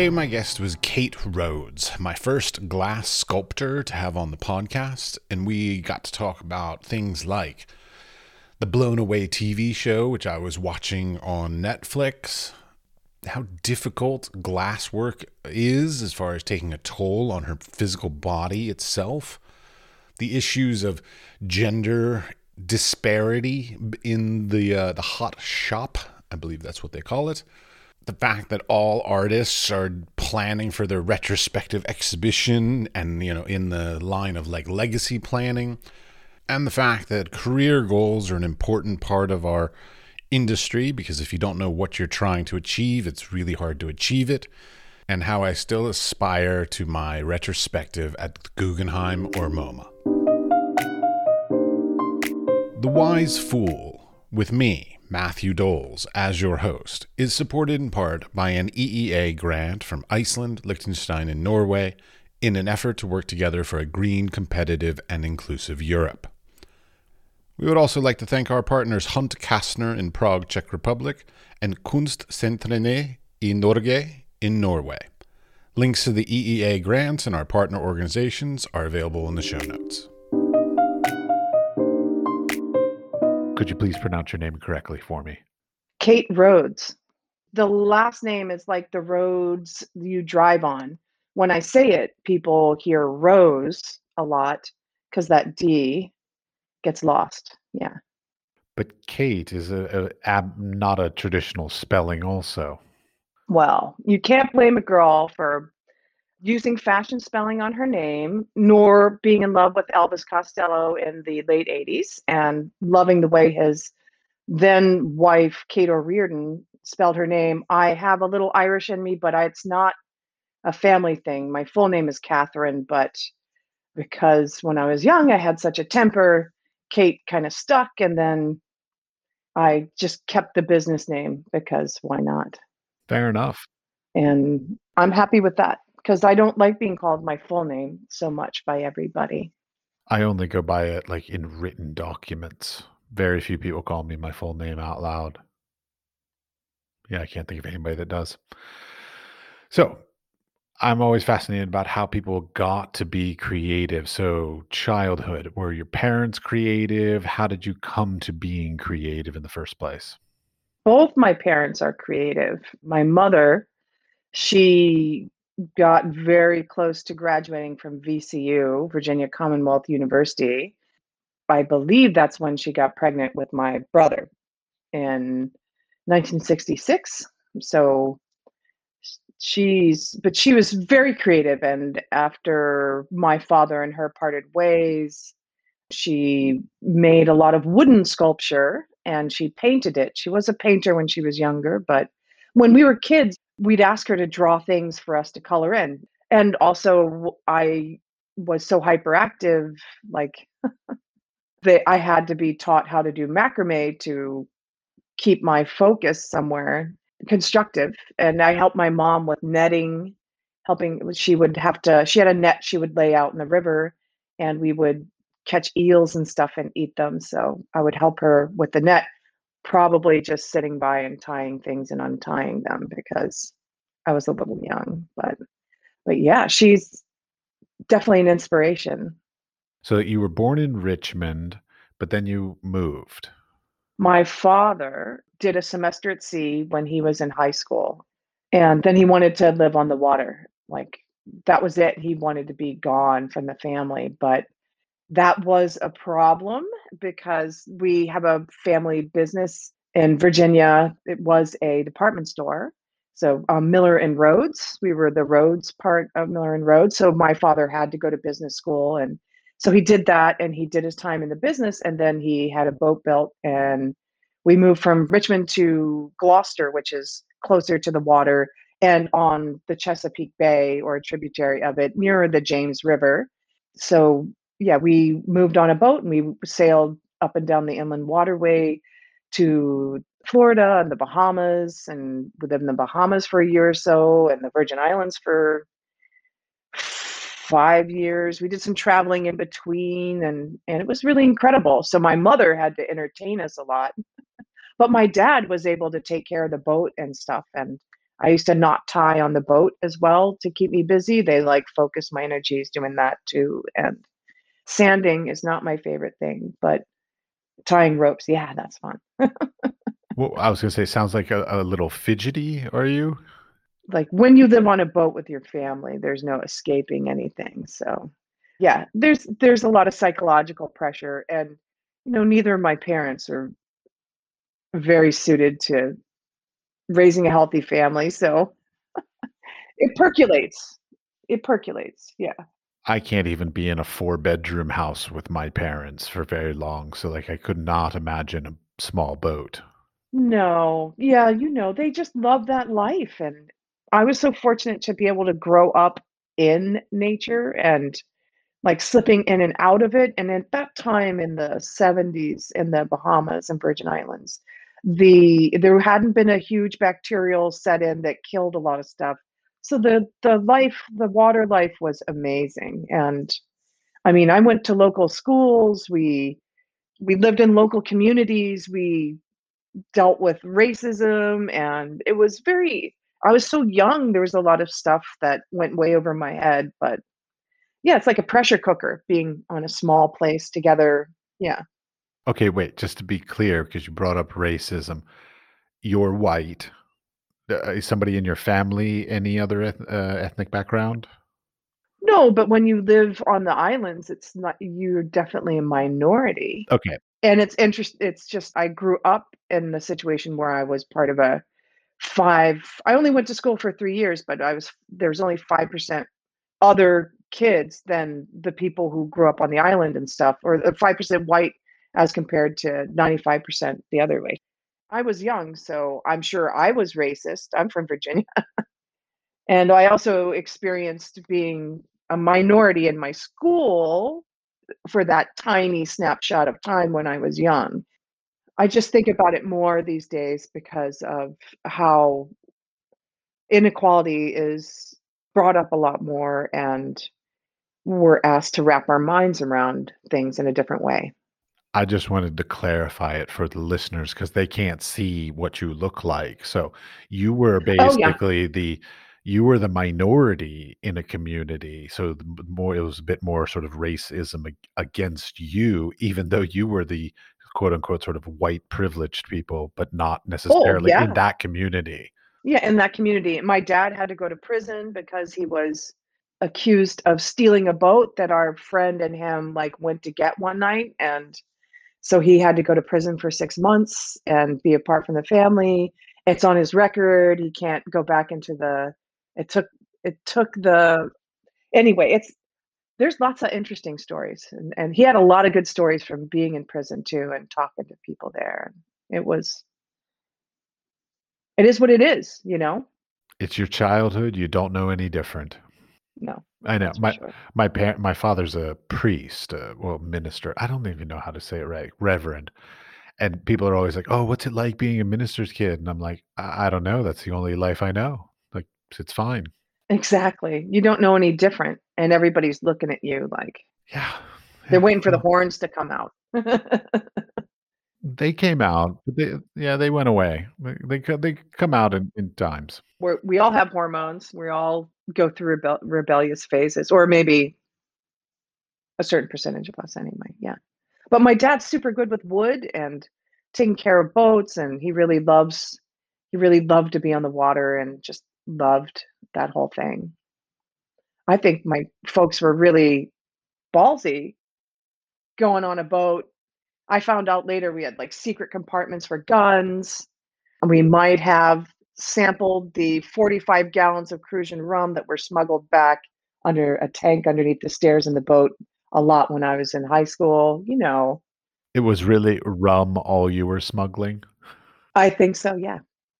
Today, my guest was Kait Rhoads, my first glass sculptor to have on the podcast, and we got to talk about things like the Blown Away TV show, which I was watching on Netflix, how difficult glass work is as far as taking a toll on her physical body itself, the issues of gender disparity in the uh, the hot shop, I believe that's what they call it. The fact that all artists are planning for their retrospective exhibition and you know in the line of like legacy planning. And the fact that career goals are an important part of our industry because if you don't know what you're trying to achieve it's really hard to achieve it and how I still aspire to my retrospective at Guggenheim or MoMA. The Wise Fool with me Matthew Dols, as your host, is supported in part by an EEA grant from Iceland, Liechtenstein, and Norway in an effort to work together for a green, competitive, and inclusive Europe. We would also like to thank our partners Hunt Kastner in Prague, Czech Republic, and Kunstsentrene i Norge in Norway. Links to the EEA grants and our partner organizations are available in the show notes. Could you please pronounce your name correctly for me? Kait Rhoads. The last name is like the roads you drive on. When I say it, people hear Rose a lot because that D gets lost. Yeah. But Kait is a, a, not a traditional spelling, also. Well, you can't blame a girl for using fashion spelling on her name, nor being in love with Elvis Costello in the late 80s and loving the way his then wife, Cait O'Riordan, spelled her name. I have a little Irish in me, but I, it's not a family thing. My full name is Catherine, but because when I was young, I had such a temper, Kait kind of stuck. And then I just kept the business name because why not? Fair enough. And I'm happy with that because I don't like being called my full name so much by everybody. I only go by it like in written documents. Very few people call me my full name out loud. Yeah, I can't think of anybody that does. So, I'm always fascinated about how people got to be creative. So, childhood, were your parents creative? How did you come to being creative in the first place? Both my parents are creative. My mother, she got very close to graduating from VCU, Virginia Commonwealth University. I believe that's when she got pregnant with my brother in 1966. So she's, but she was very creative. And after my father and her parted ways, she made a lot of wooden sculpture and she painted it. She was a painter when she was younger, but when we were kids, we'd ask her to draw things for us to color in. And also, I was so hyperactive, like that I had to be taught how to do macrame to keep my focus somewhere constructive. And I helped my mom with netting, helping. She would have to, she had a net she would lay out in the river, and we would catch eels and stuff and eat them. So I would help her with the net probably just sitting by and tying things and untying them because I was a little young. But but yeah, she's definitely an inspiration. So you were born in Richmond, but then you moved. My father did a semester at sea when he was in high school. And then he wanted to live on the water. Like that was it. He wanted to be gone from the family. But that was a problem because we have a family business in Virginia. It was a department store. So um, Miller and Rhoads, we were the Rhoads part of Miller and Rhoads. So my father had to go to business school, and so he did that, and he did his time in the business, and then he had a boat built, and we moved from Richmond to Gloucester, which is closer to the water and on the Chesapeake Bay or a tributary of it near the James River. So yeah, we moved on a boat and we sailed up and down the inland waterway to Florida and the Bahamas and lived in the Bahamas for a year or so and the Virgin Islands for five years. We did some traveling in between, and and it was really incredible. So my mother had to entertain us a lot, but my dad was able to take care of the boat and stuff. And I used to knot tie on the boat as well to keep me busy. They like focus my energies doing that too. And sanding is not my favorite thing, but tying ropes, yeah, that's fun. well, I was gonna say, sounds like a, a little fidgety. Are you? Like when you live on a boat with your family there's no escaping anything so yeah there's there's a lot of psychological pressure and you know neither of my parents are very suited to raising a healthy family so it percolates it percolates yeah. I can't even be in a four bedroom house with my parents for very long so like I could not imagine a small boat. No yeah you know they just love that life and I was so fortunate to be able to grow up in nature and like slipping in and out of it. And at that time in the 70s in the Bahamas and Virgin Islands, the there hadn't been a huge bacterial set in that killed a lot of stuff. So the the life, the water life was amazing. And I mean, I went to local schools, we we lived in local communities, we dealt with racism and it was very I was so young, there was a lot of stuff that went way over my head, but yeah, it's like a pressure cooker being on a small place together. Yeah. Okay, wait, just to be clear, because you brought up racism, you're white. Uh, is somebody in your family any other eth- uh, ethnic background? No, but when you live on the islands, it's not, you're definitely a minority. Okay. And it's interest. It's just, I grew up in the situation where I was part of a five i only went to school for three years but i was there was only five percent other kids than the people who grew up on the island and stuff or five percent white as compared to 95% the other way. I was young so i'm sure i was racist. I'm from virginia. And i also experienced being a minority in my school for that tiny snapshot of time when i was young I just think about it more these days because of how inequality is brought up a lot more and we're asked to wrap our minds around things in a different way. I just wanted to clarify it for the listeners because they can't see what you look like. So you were Oh, yeah. basically the you were the minority in a community. So the more it was a bit more sort of racism against you, even though you were the quote unquote sort of white privileged people, but not Oh, necessarily in that community. Yeah, in that community. My dad had to go to prison because he was accused of stealing a boat that our friend and him like went to get one night and so he had to go to prison for 6 months and be apart from the family. It's on his record. He can't go back into the it took it took the anyway, it's there's lots of interesting stories and, and he had a lot of good stories from being in prison too and talking to people there. It was it is what it is, you know? It's your childhood. You don't know any different. No, I know. My sure. my parent, my father's a priest, uh, well, minister. I don't even know how to say it right, reverend. And people are always like, "Oh, what's it like being a minister's kid?" And I'm like, "I, I don't know. That's the only life I know. Like, it's fine." Exactly. You don't know any different, and everybody's looking at you like Yeah, they're waiting for the horns to come out. they came out, but they, yeah, they went away. They they, they come out in, in times. We're, we all have hormones. We all go through rebel- rebellious phases, or maybe a certain percentage of us anyway. Yeah. But my dad's super good with wood and taking care of boats, and he really loves, he really loved to be on the water and just loved that whole thing. I think my folks were really ballsy going on a boat I found out later we had like secret compartments for guns. And we might have sampled the 45 gallons of Crucian rum that were smuggled back under a tank underneath the stairs in the boat a lot when I was in high school. You know, It was really rum all you were smuggling. I think so. Yeah.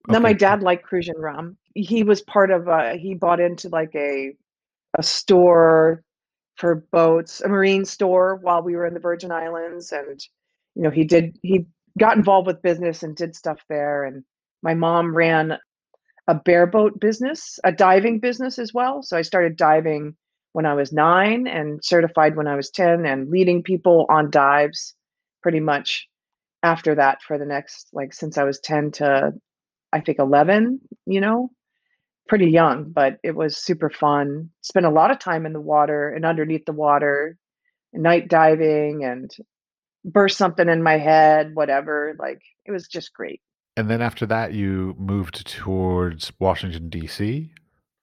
Now my dad liked Crucian rum. He was part of a, he bought into like a, a store for boats, a marine store while we were in the Virgin Islands. And, you know, he did, he got involved with business and did stuff there. And my mom ran a bareboat business, a diving business as well. So I started diving when I was nine and certified when I was 10 and leading people on dives pretty much after that for the next, like, since I was 10 to I think 11, you know, pretty young, but it was super fun. Spent a lot of time in the water and underneath the water, night diving and burst something in my head, whatever. Like it was just great. And then after that, you moved towards Washington, D.C.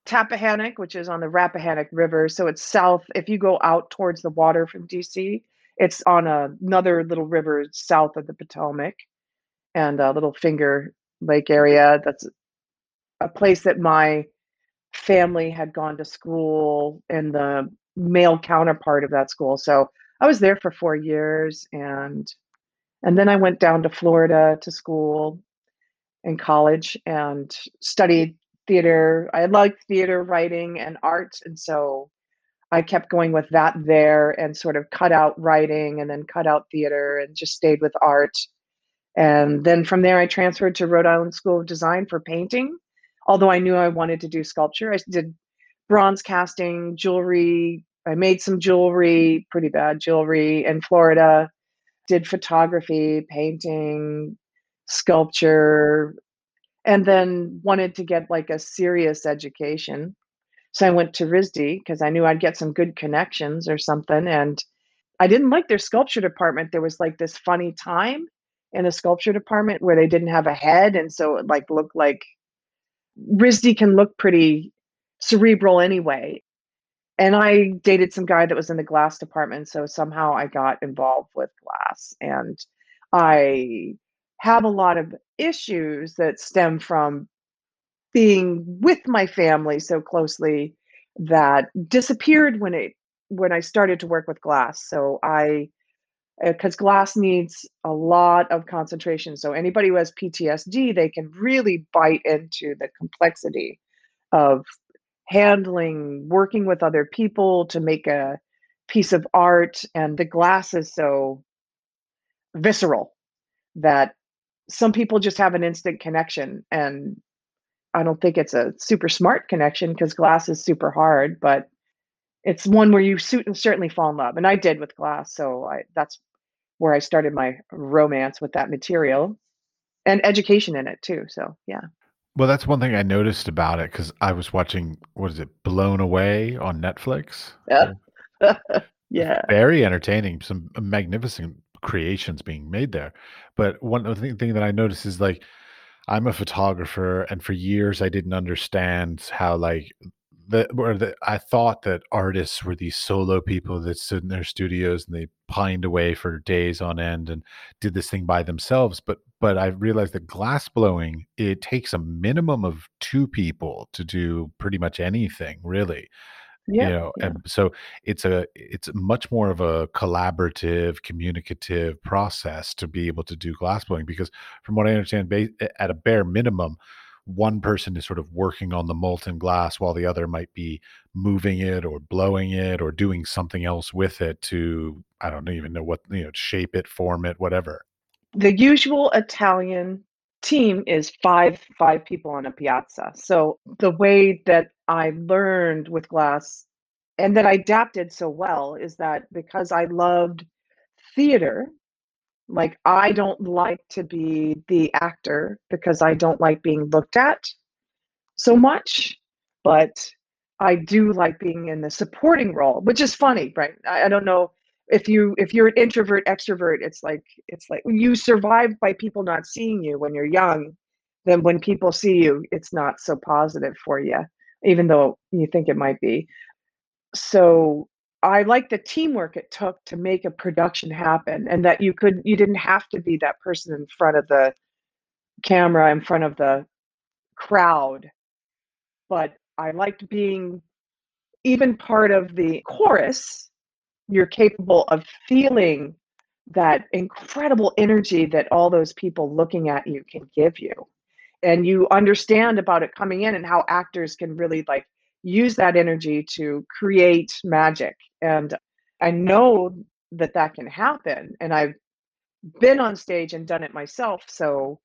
Tappahannock, which is on the Rappahannock River. So it's south. If you go out towards the water from DC, it's on a, another little river south of the Potomac and a little finger lake area. That's a place that my family had gone to school and the male counterpart of that school. So I was there for four years and and then I went down to Florida to school in college and studied theater. I liked theater writing and art. And so I kept going with that there and sort of cut out writing and then cut out theater and just stayed with art. And then from there, I transferred to Rhode Island School of Design for painting. Although I knew I wanted to do sculpture, I did bronze casting, jewelry. I made some jewelry, pretty bad jewelry in Florida, did photography, painting, sculpture, and then wanted to get like a serious education. So I went to RISD because I knew I'd get some good connections or something. And I didn't like their sculpture department. There was like this funny time in a sculpture department where they didn't have a head. And so it like looked like RISD can look pretty cerebral anyway. And I dated some guy that was in the glass department. So somehow I got involved with glass. And I have a lot of issues that stem from being with my family so closely that disappeared when it when I started to work with glass. So I because uh, glass needs a lot of concentration. So anybody who has PTSD, they can really bite into the complexity of handling working with other people to make a piece of art and the glass is so visceral that some people just have an instant connection and i don't think it's a super smart connection because glass is super hard but it's one where you suit and certainly fall in love and i did with glass so I, that's where i started my romance with that material and education in it too so yeah. Well that's one thing i noticed about it because i was watching what is it blown away on netflix? Yeah yeah. very entertaining some magnificent creations being made there. But one thing that I noticed is like I'm a photographer, and for years I didn't understand how like the where the I thought that artists were these solo people that stood in their studios and they pined away for days on end and did this thing by themselves. But but I realized that glass blowing it takes a minimum of two people to do pretty much anything, really Yeah, you know yeah and so it's a it's much more of a collaborative communicative process to be able to do glassblowing because from what i understand at a bare minimum one person is sort of working on the molten glass while the other might be moving it or blowing it or doing something else with it to i don't even know what you know shape it form it whatever the usual italian team is five five people on a piazza. So the way that I learned with glass and that I adapted so well is that because I loved theater, like I don't like to be the actor because I don't like being looked at so much, but I do like being in the supporting role, which is funny, right? I, I don't know if you if you're an introvert extrovert it's like it's like you survive by people not seeing you when you're young then when people see you it's not so positive for you even though you think it might be so i like the teamwork it took to make a production happen and that you could you didn't have to be that person in front of the camera in front of the crowd. But i liked being even part of the chorus. You're capable of feeling that incredible energy that all those people looking at you can give you. And you understand about it coming in and how actors can really like use that energy to create magic and i know that that can happen and i've been on stage and done it myself so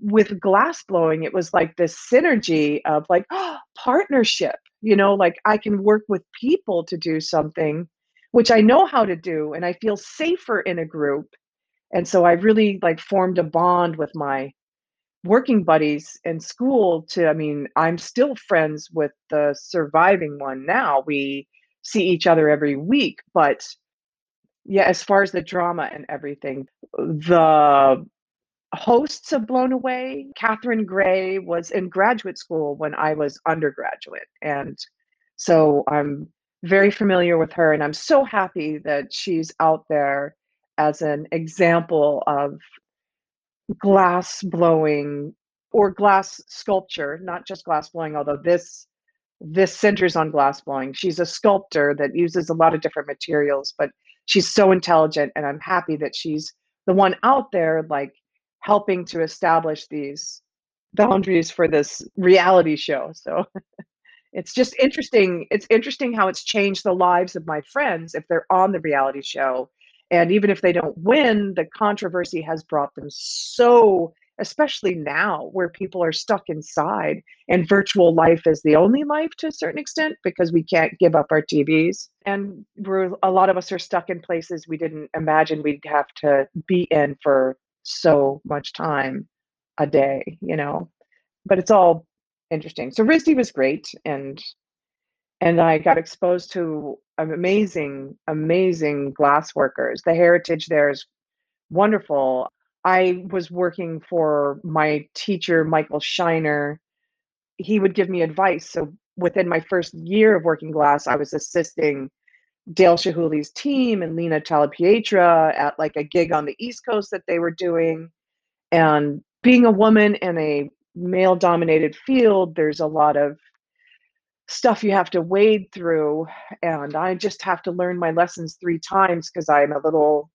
with glass blowing it was like this synergy of like oh, partnership you know, like I can work with people to do something which I know how to do and I feel safer in a group. And so I really like formed a bond with my working buddies in school to I mean, I'm still friends with the surviving one now. We see each other every week, but yeah, as far as the drama and everything, the hosts of Blown Away, Katherine Gray was in graduate school when I was undergraduate. And so I'm very familiar with her, and I'm so happy that she's out there as an example of glass blowing or glass sculpture, not just glass blowing, although this this centers on glass blowing. She's a sculptor that uses a lot of different materials, but she's so intelligent and I'm happy that she's the one out there like helping to establish these boundaries for this reality show. So it's just interesting. It's interesting how it's changed the lives of my friends if they're on the reality show. And even if they don't win, the controversy has brought them so especially now where people are stuck inside and virtual life is the only life to a certain extent because we can't give up our TVs. And we're, a lot of us are stuck in places we didn't imagine we'd have to be in for so much time a day, you know. But it's all interesting. So RISD was great and and I got exposed to amazing, amazing glass workers. The heritage there is wonderful. I was working for my teacher, Michael Scheiner. He would give me advice. So within my first year of working glass, I was assisting Dale Chihuly's team and Lino Tagliapietra at like a gig on the East Coast that they were doing. And being a woman in a male dominated field, there's a lot of stuff you have to wade through. And I just have to learn my lessons three times because I'm a little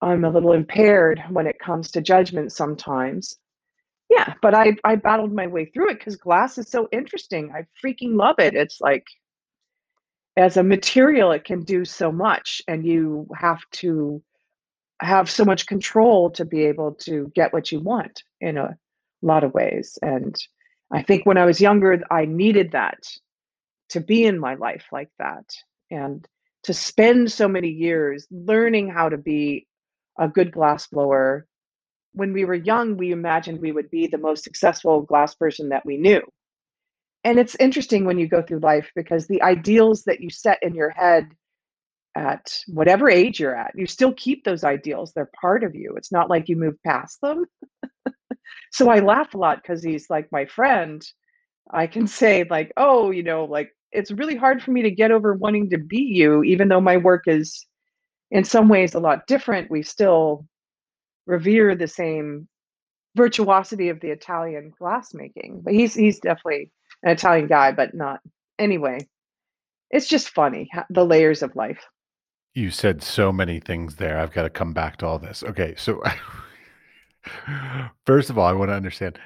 I'm a little impaired when it comes to judgment sometimes. Yeah, but I I battled my way through it because glass is so interesting. I freaking love it. It's like as a material, it can do so much, and you have to have so much control to be able to get what you want in a lot of ways. And I think when I was younger, I needed that to be in my life like that. And to spend so many years learning how to be a good glass blower. When we were young, we imagined we would be the most successful glass person that we knew. And it's interesting when you go through life because the ideals that you set in your head at whatever age you're at, you still keep those ideals. They're part of you. It's not like you move past them. so I laugh a lot because he's like my friend. I can say, like, oh, you know, like it's really hard for me to get over wanting to be you, even though my work is in some ways a lot different. We still revere the same virtuosity of the Italian glassmaking. But he's he's definitely an Italian guy, but not anyway. It's just funny the layers of life. You said so many things there. I've got to come back to all this. Okay, so first of all, I want to understand.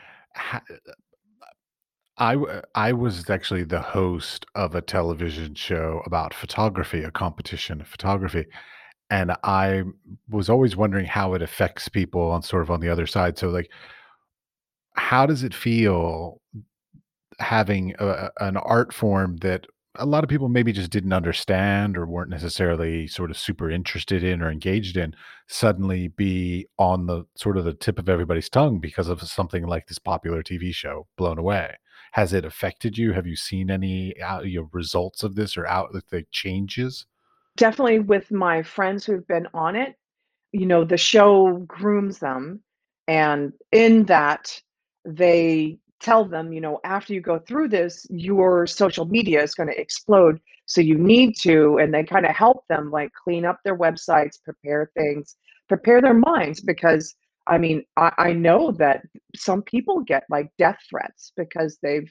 I I was actually the host of a television show about photography, a competition of photography, and I was always wondering how it affects people on sort of on the other side. So like how does it feel having a, an art form that a lot of people maybe just didn't understand or weren't necessarily sort of super interested in or engaged in suddenly be on the sort of the tip of everybody's tongue because of something like this popular TV show blown away has it affected you have you seen any uh, know, results of this or out the changes definitely with my friends who've been on it, you know, the show grooms them. And in that, they tell them, you know, after you go through this, your social media is going to explode. So you need to, and they kind of help them like clean up their websites, prepare things, prepare their minds because I mean, I, I know that some people get like death threats because they've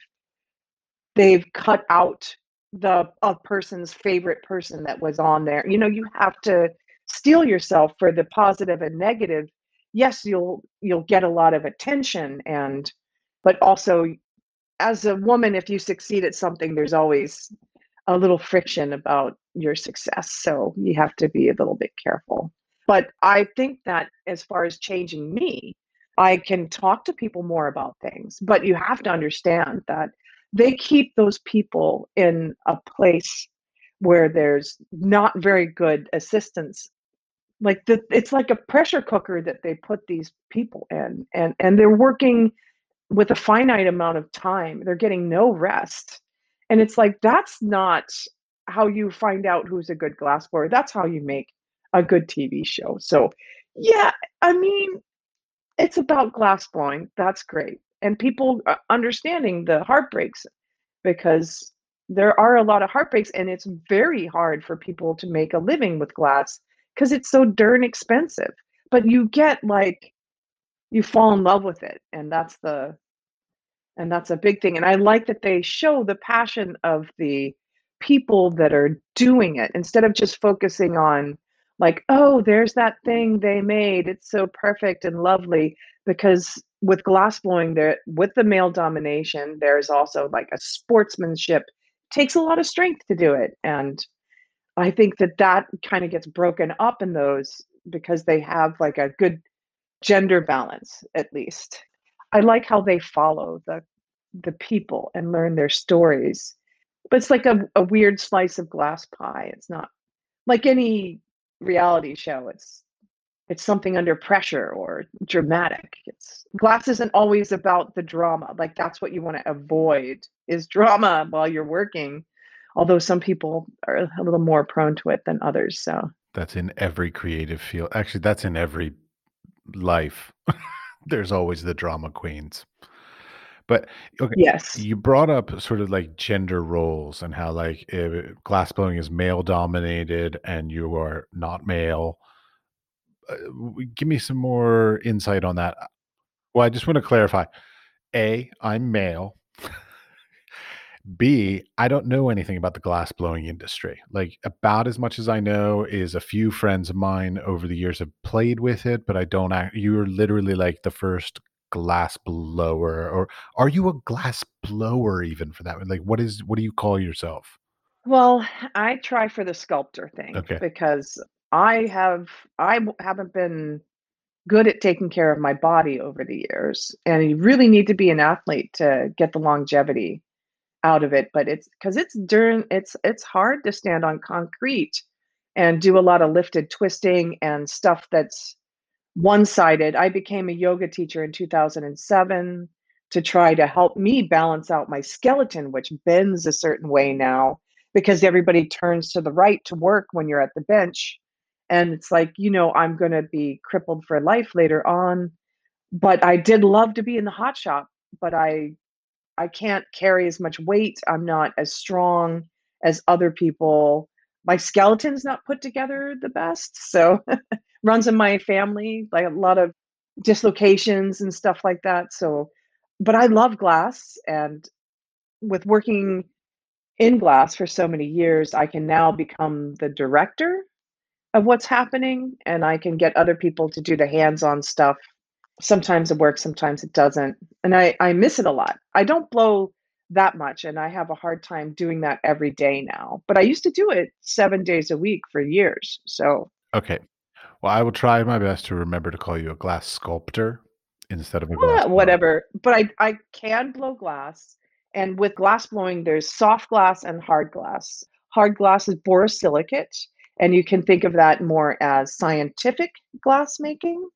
they've cut out the a person's favorite person that was on there. You know, you have to steel yourself for the positive and negative. Yes, you'll you'll get a lot of attention and but also as a woman if you succeed at something there's always a little friction about your success. So you have to be a little bit careful. But I think that as far as changing me, I can talk to people more about things, but you have to understand that they keep those people in a place where there's not very good assistance. Like the, it's like a pressure cooker that they put these people in and and they're working with a finite amount of time. They're getting no rest. And it's like that's not how you find out who's a good glassblower that's how you make a good tv show. So yeah i mean it's about glass blowing that's great. And people understanding the heartbreaks because there are a lot of heartbreaks and it's very hard for people to make a living with glass because it's so darn expensive. But you get like you fall in love with it and that's the and that's a big thing. And i like that they show the passion of the people that are doing it instead of just focusing on like oh there's that thing they made it's so perfect and lovely because with glass blowing there with the male domination there's also like a sportsmanship it takes a lot of strength to do it and i think that that kind of gets broken up in those because they have like a good gender balance at least. I like how they follow the the people and learn their stories but it's like a, a weird slice of glass pie it's not like any reality show it's it's something under pressure or dramatic it's glass isn't always about the drama like that's what you want to avoid is drama while you're working although some people are a little more prone to it than others so That's in every creative field. Actually, that's in every life. There's always the drama queens. But okay, yes you brought up sort of like gender roles and how like glass blowing is male dominated and you are not male. Uh, give me some more insight on that. Well, I just want to clarify. A, I'm male. B, I don't know anything about the glass blowing industry. Like about as much as I know is a few friends of mine over the years have played with it, but I don't act you're literally like the first glass blower or are you a glass blower even for that? Like what is what do you call yourself? well i try for the sculptor thing Okay. because i have i haven't been good at taking care of my body over the years and you really need to be an athlete to get the longevity out of it but it's because it's during it's it's hard to stand on concrete and do a lot of lifted twisting and stuff that's one-sided i became a yoga teacher in 2007 to try to help me balance out my skeleton which bends a certain way now because everybody turns to the right to work when you're at the bench and it's like you know i'm going to be crippled for life later on but i did love to be in the hot shop but i I can't carry as much weight. I'm not as strong as other people. My skeleton's not put together the best. So runs in my family, like a lot of dislocations and stuff like that. So, but I love glass. And with working in glass for so many years, I can now become the director of what's happening and I can get other people to do the hands on stuff sometimes it works, sometimes it doesn't. And I, I miss it a lot. I don't blow that much and I have a hard time doing that every day now. But I used to do it seven days a week for years. So Okay. Well, I will try my best to remember to call you a glass sculptor instead of a glass whatever. But I, I can blow glass. And with glass blowing, there's soft glass and hard glass. Hard glass is borosilicate. And you can think of that more as scientific glass making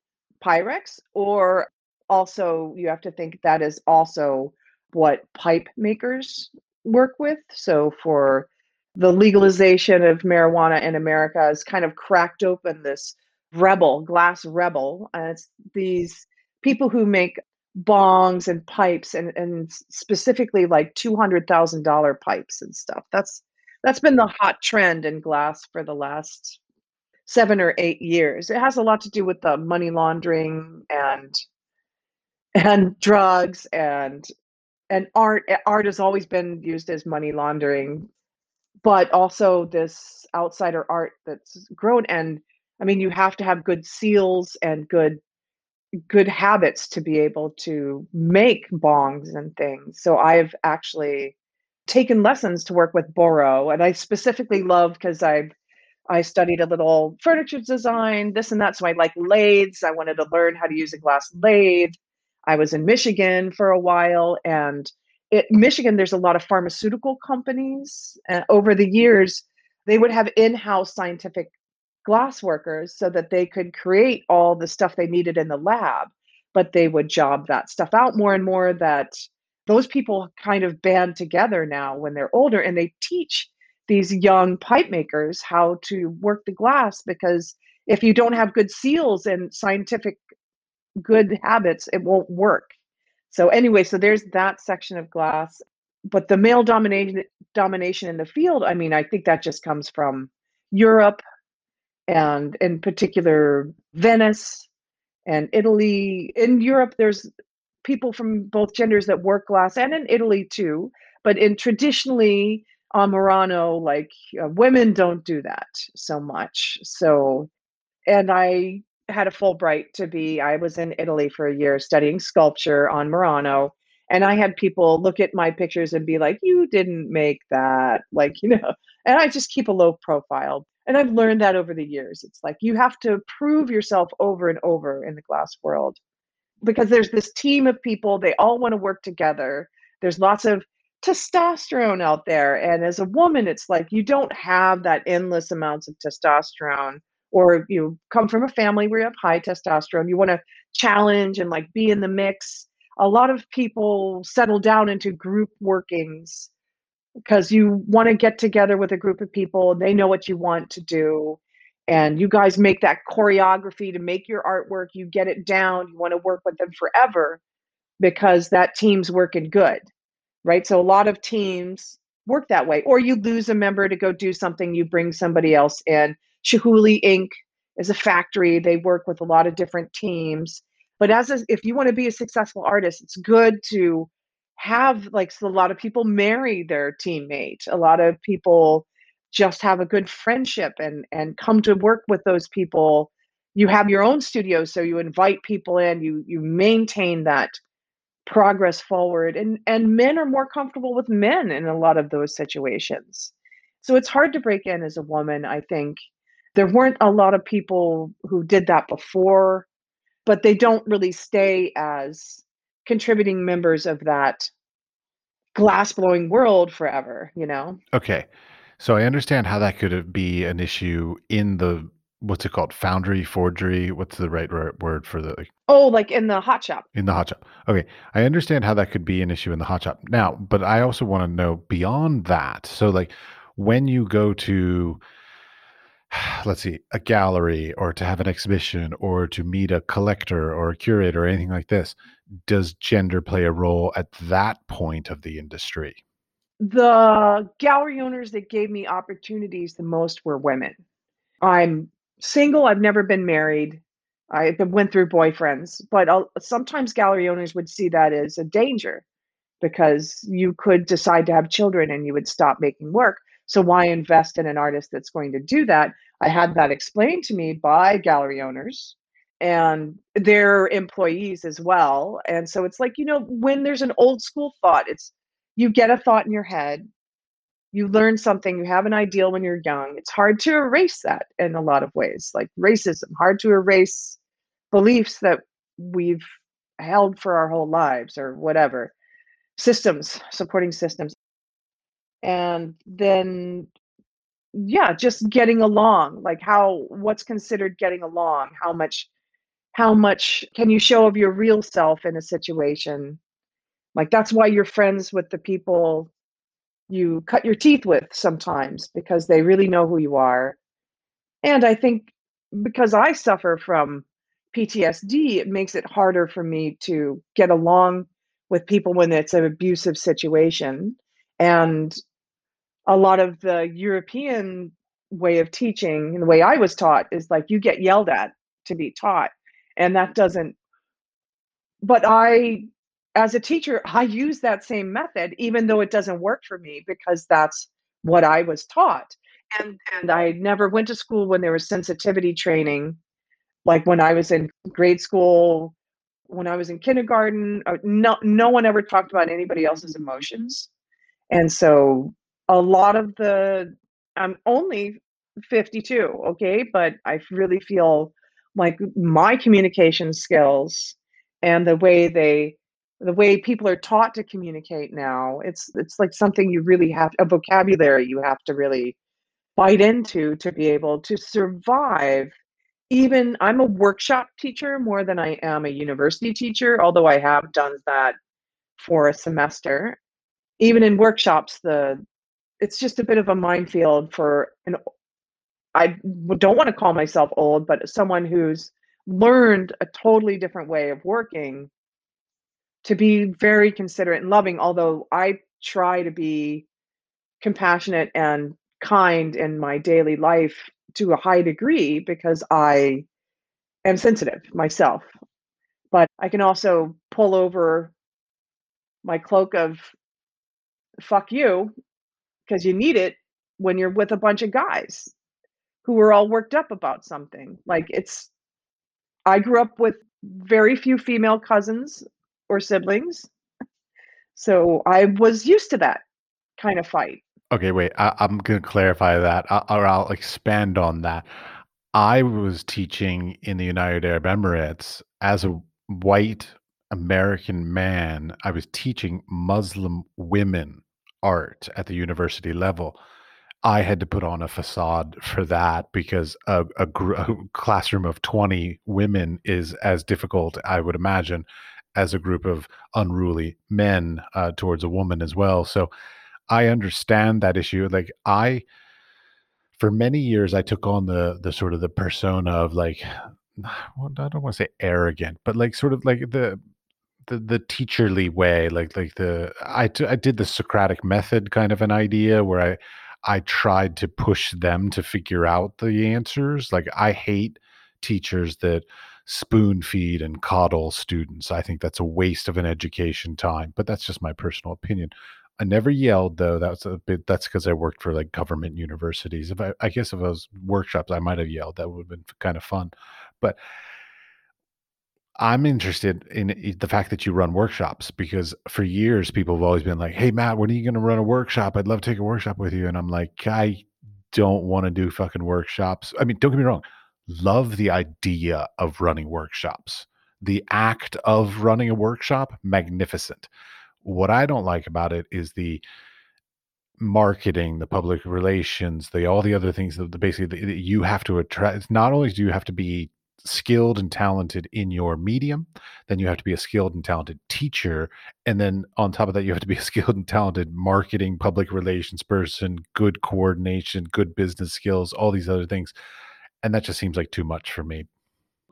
Pyrex, or also you have to think that is also what pipe makers work with. So for the legalization of marijuana in America has kind of cracked open this rebel, glass rebel. And it's these people who make bongs and pipes and, and specifically like $200,000 pipes and stuff. That's that's been the hot trend in glass for the last 7 or 8 years. It has a lot to do with the money laundering and and drugs and and art. Eh, art has always been used as money laundering, but also this outsider art that's grown and I mean, you have to have good seals and good good habits to be able to make bongs and things. So I've actually taken lessons to work with Boro, and I specifically love because I've I studied a little furniture design, this and that. So I like lathes. I wanted to learn how to use a glass lathe. I was in Michigan for a while and in Michigan, there's a lot of pharmaceutical companies. Uh, over the years, they would have in-house scientific glass workers so that they could create all the stuff they needed in the lab, but they would job that stuff out more and more that those people kind of band together now when they're older and they teach these young pipe makers how to work the glass because if you don't have good seals and scientific good habits, it won't work. So anyway, so there's that section of glass. But the male domination domination in the field, I mean, I think that just comes from Europe and in particular Venice and Italy. In Europe, there's people from both genders that work glass and in Italy too. But in traditionally on Murano, like uh, women don't do that so much. So, and I had a Fulbright to be, I was in Italy for a year studying sculpture on Murano. And I had people look at my pictures and be like, you didn't make that. Like, you know, and I just keep a low profile. And I've learned that over the years. It's like you have to prove yourself over and over in the glass world because there's this team of people, they all want to work together. There's lots of testosterone out there. And as a woman, it's like you don't have that endless amounts of testosterone or you come from a family where you have high testosterone, you want to challenge and like be in the mix. A lot of people settle down into group workings because you want to get together with a group of people they know what you want to do and you guys make that choreography to make your artwork you get it down you want to work with them forever because that team's working good right so a lot of teams work that way or you lose a member to go do something you bring somebody else in Chihuly Inc. is a factory. They work with a lot of different teams. But as a, if you want to be a successful artist, it's good to have like so a lot of people marry their teammate. A lot of people just have a good friendship and and come to work with those people. You have your own studio, so you invite people in. You you maintain that progress forward, and and men are more comfortable with men in a lot of those situations. So it's hard to break in as a woman, I think, there weren't a lot of people who did that before, but they don't really stay as contributing members of that glass blowing world forever, you know? Okay. So I understand how that could be an issue in the what's it called foundry forgery what's the right word for the oh like in the hot shop in the hot shop okay i understand how that could be an issue in the hot shop now but i also want to know beyond that so like when you go to let's see, a gallery or to have an exhibition or to meet a collector or a curator or anything like this, does gender play a role at that point of the industry? The gallery owners that gave me opportunities the most were women. I'm single, I've never been married. I went through boyfriends, but I'll, sometimes gallery owners would see that as a danger because you could decide to have children and you would stop making work. So why invest in an artist that's going to do that? I had that explained to me by gallery owners and their employees as well. And so it's like, you know, when there's an old school thought, it's you get a thought in your head, you learn something, you have an ideal when you're young. It's hard to erase that in a lot of ways, like racism, hard to erase beliefs that we've held for our whole lives or whatever. Systems, supporting systems and then yeah just getting along like how what's considered getting along? How much how much can you show of your real self in a situation? Like that's why you're friends with the people you cut your teeth with sometimes because they really know who you are. And i think because i suffer from ptsd it makes it harder for me to get along with people when it's an abusive situation. And a lot of the European way of teaching and the way I was taught is like you get yelled at to be taught. And that doesn't, but I, as a teacher, I use that same method, even though it doesn't work for me because that's what I was taught. And, and I never went to school when there was sensitivity training. Like when I was in grade school, when I was in kindergarten, uh, no, no one ever talked about anybody else's emotions. And so a lot of the I'm only 52, okay, but I really feel like my communication skills and the way they the way people are taught to communicate now, it's it's like something you really have a vocabulary you have to really bite into to be able to survive. Even I'm a workshop teacher more than I am a university teacher, although I have done that for a semester. Even in workshops, the it's just a bit of a minefield for an I don't want to call myself old, but someone who's learned a totally different way of working to be very considerate and loving, although I try to be compassionate and kind in my daily life to a high degree because I am sensitive myself. But I can also pull over my cloak of fuck you because you need it when you're with a bunch of guys who are all worked up about something. Like it's I grew up with very few female cousins or siblings. So I was used to that kind of fight. Okay, wait. I, I'm going to clarify that, uh, or I'll expand on that. I was teaching in the United Arab Emirates as a white American man. I was teaching Muslim women art at the university level. I had to put on a facade for that because a, a, gr- a classroom of 20 women is as difficult, I would imagine, as a group of unruly men uh, towards a woman as well. So I understand that issue. Like I, for many years, I took on the the sort of the persona of like, I don't want to say arrogant, but like sort of like the the the teacherly way, like like the I t- I did the Socratic method kind of an idea where I I tried to push them to figure out the answers. Like I hate teachers that spoon feed and coddle students. I think that's a waste of an education time, but that's just my personal opinion. I never yelled though. That's a bit. That's because I worked for like government universities. If I, I guess if I was workshops, I might have yelled. That would have been kind of fun. But I'm interested in the fact that you run workshops because for years people have always been like, "Hey Matt, when are you going to run a workshop? I'd love to take a workshop with you." And I'm like, I don't want to do fucking workshops. I mean, don't get me wrong. Love the idea of running workshops. The act of running a workshop, magnificent. What I don't like about it is the marketing, the public relations, the all the other things that basically you have to attract. Not only do you have to be skilled and talented in your medium, then you have to be a skilled and talented teacher, and then on top of that, you have to be a skilled and talented marketing, public relations person, good coordination, good business skills, all these other things, and that just seems like too much for me.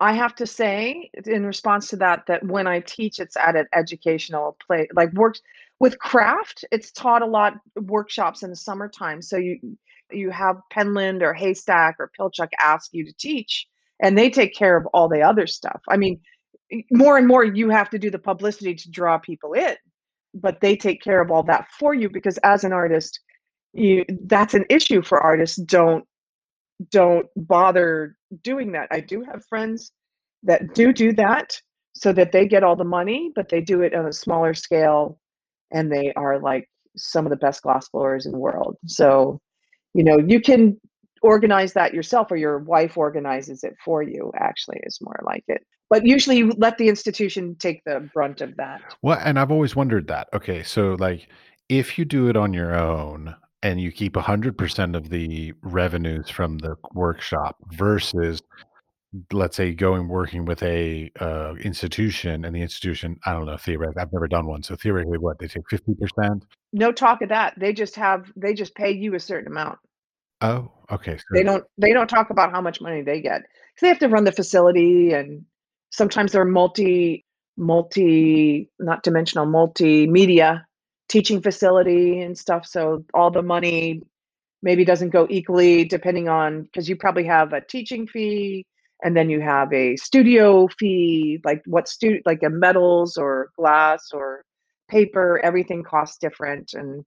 I have to say in response to that that when I teach it's at an educational play like works with craft, it's taught a lot workshops in the summertime. So you you have Penland or Haystack or Pilchuck ask you to teach and they take care of all the other stuff. I mean, more and more you have to do the publicity to draw people in, but they take care of all that for you because as an artist, you that's an issue for artists. Don't don't bother doing that. I do have friends that do do that so that they get all the money, but they do it on a smaller scale and they are like some of the best glass blowers in the world. So, you know, you can organize that yourself or your wife organizes it for you, actually, is more like it. But usually you let the institution take the brunt of that. Well, and I've always wondered that. Okay, so like if you do it on your own and you keep 100% of the revenues from the workshop versus let's say going working with a uh, institution and the institution, I don't know, theoretically, I've never done one. So theoretically, what they take 50%? No talk of that. They just have they just pay you a certain amount. Oh, okay. So They don't they don't talk about how much money they get, 'cause they have to run the facility and sometimes they're multi multi not dimensional, multimedia teaching facility and stuff, so all the money maybe doesn't go equally depending on because you probably have a teaching fee, and then you have a studio fee, like what stu like a metals or glass or paper, everything costs different and,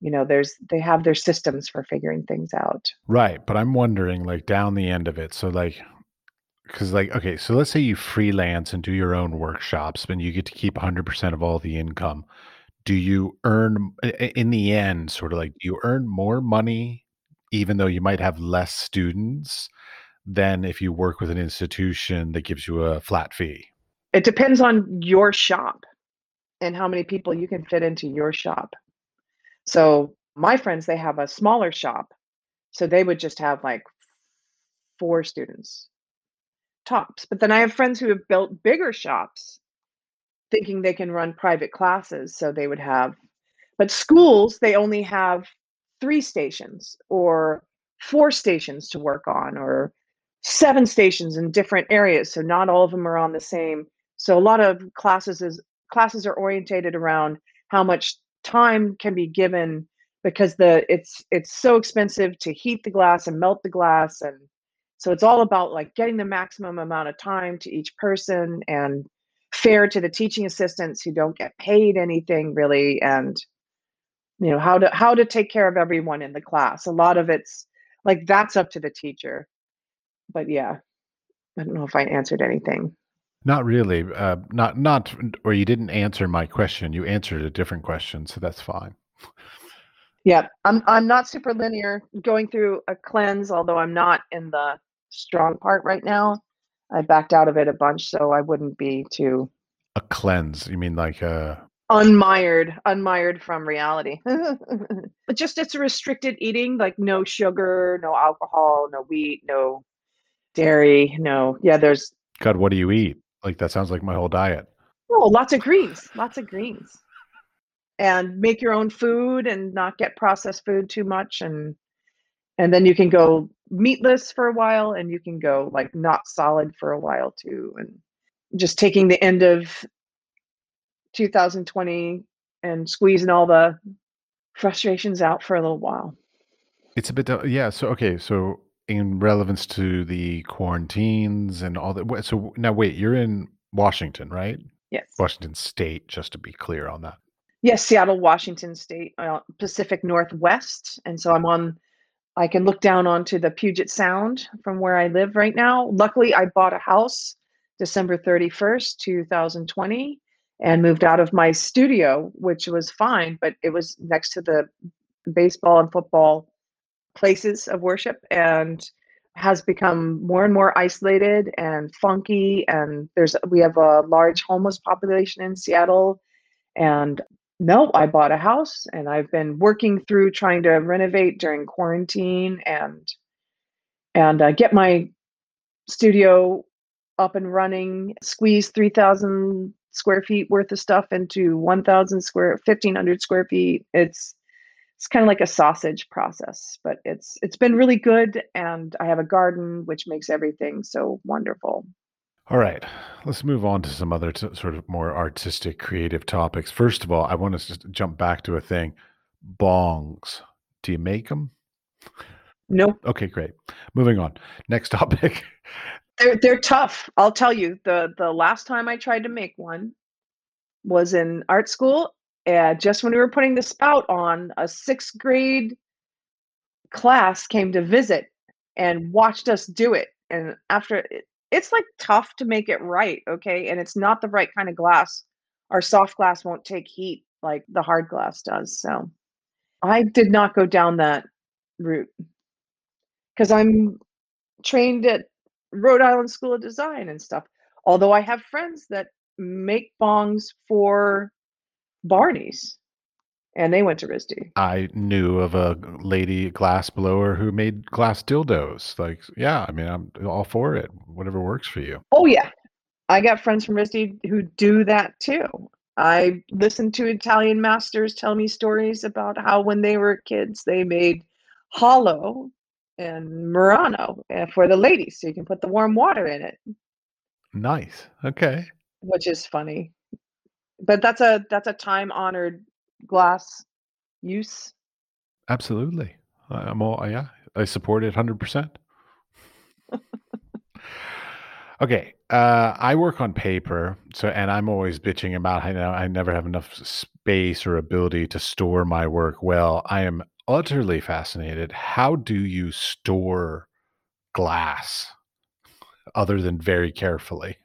you know, there's they have their systems for figuring things out. right, but I'm wondering like down the end of it. So like because like okay, so let's say you freelance and do your own workshops and you get to keep 100% of all the income. Do you earn in the end sort of like do you earn more money even though you might have less students than if you work with an institution that gives you a flat fee? It depends on your shop. and how many people you can fit into your shop. So my friends, they have a smaller shop. So they would just have like four students tops. But then I have friends who have built bigger shops thinking they can run private classes. So they would have, but schools, they only have three stations or four stations to work on or seven stations in different areas. So not all of them are on the same. So a lot of classes is classes are orientated around how much time can be given because the it's it's so expensive to heat the glass and melt the glass. And so it's all about like getting the maximum amount of time to each person and fair to the teaching assistants who don't get paid anything really. And you know how to how to take care of everyone in the class. A lot of it's like that's up to the teacher. But yeah i don't know if i answered anything Not really. Uh, not not or you didn't answer my question. You answered a different question, so that's fine. yeah i'm i'm not super linear going through a cleanse although i'm not in the strong part right now i backed out of it a bunch so i wouldn't be too A cleanse. You mean like uh unmired unmired from reality but just it's a restricted eating like no sugar no alcohol no wheat no dairy no yeah there's God, what do you eat? Like that sounds like my whole diet. oh lots of greens lots of greens and make your own food and not get processed food too much and and then you can go meatless for a while and you can go like not solid for a while too and just taking the end of 2020 and squeezing all the frustrations out for a little while It's a bit yeah, so okay, so in relevance to the quarantines and all that. So now wait, you're in Washington, right? yes Washington State, just to be clear on that. yes seattle washington state uh, pacific northwest and so i'm on i can look down onto the puget sound from where i live right now luckily i bought a house december 31st 2020 and moved out of my studio which was fine but it was next to the baseball and football places of worship and has become more and more isolated and funky and there's we have a large homeless population in Seattle. And no I bought a house and I've been working through trying to renovate during quarantine and and uh, get my studio up and running squeeze 3000 square feet worth of stuff into 1000 square 1500 square feet. It's it's kind of like a sausage process but it's it's been really good and i have a garden which makes everything so wonderful All right, let's move on to some other t- sort of more artistic, creative topics. First of all, I want to just jump back to a thing. Bongs. Do you make them? no Okay, great. Moving on. Next topic. they're, they're tough i'll tell you the the last time i tried to make one was in art school and just when we were putting the spout on a sixth grade class came to visit and watched us do it and after it's like tough to make it right okay and it's not the right kind of glass. Our soft glass won't take heat like the hard glass does so i did not go down that route. Because i'm trained at rhode island school of design and stuff although i have friends that make bongs for barney's and they went to risd I knew of a lady glass blower who made glass dildos. Like, yeah, I mean, I'm all for it. Whatever works for you. Oh yeah, I got friends from RISD who do that too. I listen to Italian masters tell me stories about how when they were kids they made hollow and Murano uh, for the ladies, so you can put the warm water in it, Nice. Okay. which is funny. But that's a that's a time honored glass use. Absolutely. I- I'm all, yeah, I support it 100%. Okay, uh, I work on paper, so and I'm always bitching about how I never have enough space or ability to store my work well. I am utterly fascinated. How do you store glass other than very carefully?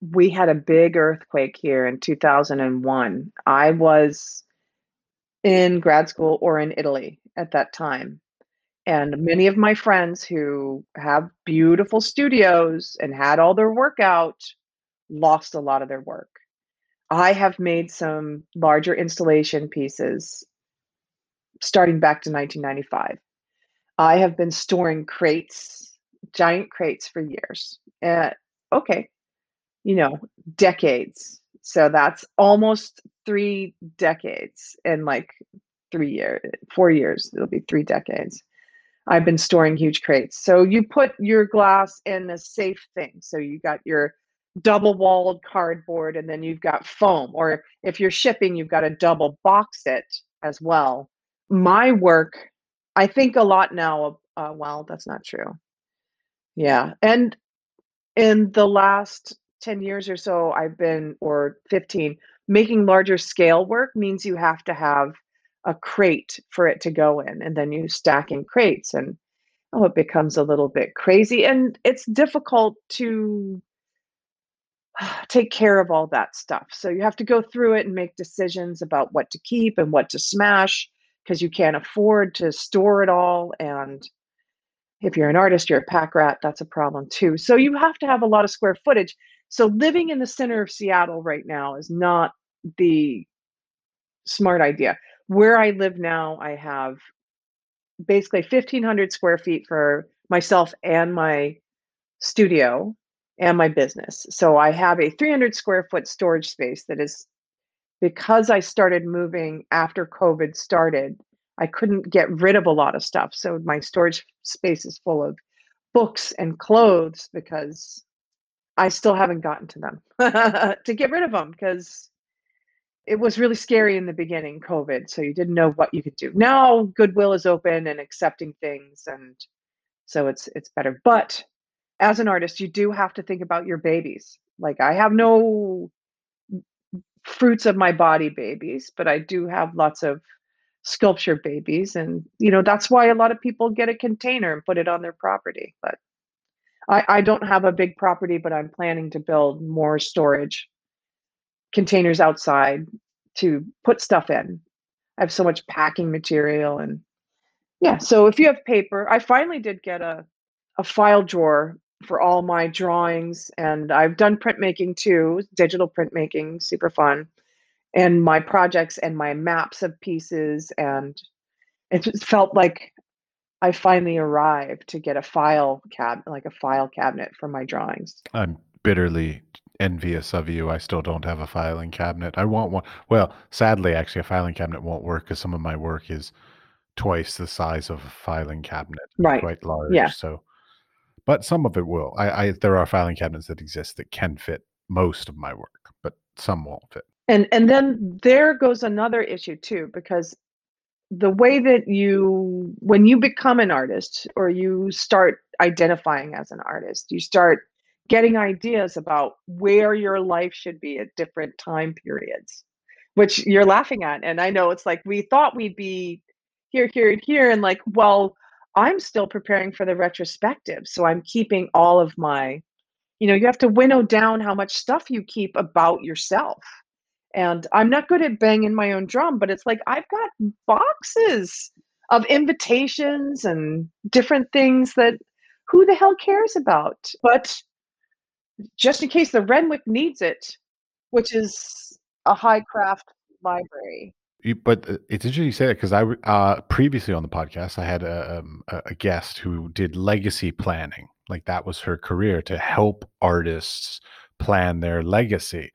We had a big earthquake here in 2001. I was in grad school or in Italy at that time. And many of my friends who have beautiful studios and had all their work out lost a lot of their work. I have made some larger installation pieces starting back to 1995. I have been storing crates, giant crates for years. Uh, okay, you know, decades. So that's almost three decades in like three years, four years. It'll be three decades. I've been storing huge crates. So you put your glass in a safe thing. So you got your double walled cardboard and then you've got foam. Or if you're shipping, you've got to double box it as well. My work, I think a lot now. Uh, well, that's not true. Yeah. And in the last 10 years or so, I've been, or 15, making larger scale work means you have to have a crate for it to go in and then you stack in crates and oh it becomes a little bit crazy and it's difficult to take care of all that stuff. So you have to go through it and make decisions about what to keep and what to smash because you can't afford to store it all and if you're an artist you're a pack rat that's a problem too. So you have to have a lot of square footage so living in the center of seattle right now is not the smart idea where I live now, I have basically 1,500 square feet for myself and my studio and my business. So I have a 300 square foot storage space that is because I started moving after COVID started, I couldn't get rid of a lot of stuff. So my storage space is full of books and clothes because I still haven't gotten to them to get rid of them because it was really scary in the beginning, COVID. So you didn't know what you could do. Now Goodwill is open and accepting things, and so it's it's better. But as an artist, you do have to think about your babies. Like I have no fruits of my body babies, but I do have lots of sculpture babies, and you know that's why a lot of people get a container and put it on their property. But I, I don't have a big property, but I'm planning to build more storage containers outside to put stuff in. I have so much packing material and yeah, so if you have paper, I finally did get a a file drawer for all my drawings and I've done printmaking too, digital printmaking, super fun. And my projects and my maps of pieces and it just felt like I finally arrived to get a file cab like a file cabinet for my drawings. I'm bitterly envious of you. I still don't have a filing cabinet. I want one. Well, sadly, actually, a filing cabinet won't work because some of my work is twice the size of a filing cabinet, Right. quite large. Yeah. So, but some of it will. I, I there are filing cabinets that exist that can fit most of my work, but some won't fit. And and then there goes another issue too, because the way that you when you become an artist or you start identifying as an artist, you start getting ideas about where your life should be at different time periods, which you're laughing at. And I know it's like we thought we'd be here, here, and here. And like, well, I'm still preparing for the retrospective. So I'm keeping all of my, you know, you have to winnow down how much stuff you keep about yourself. And I'm not good at banging my own drum, but it's like I've got boxes of invitations and different things that who the hell cares about? But just in case the Renwick needs it, which is a high craft library. But uh, it's interesting you say that because I uh, previously on the podcast I had a, um, a guest who did legacy planning. Like that was her career to help artists plan their legacy.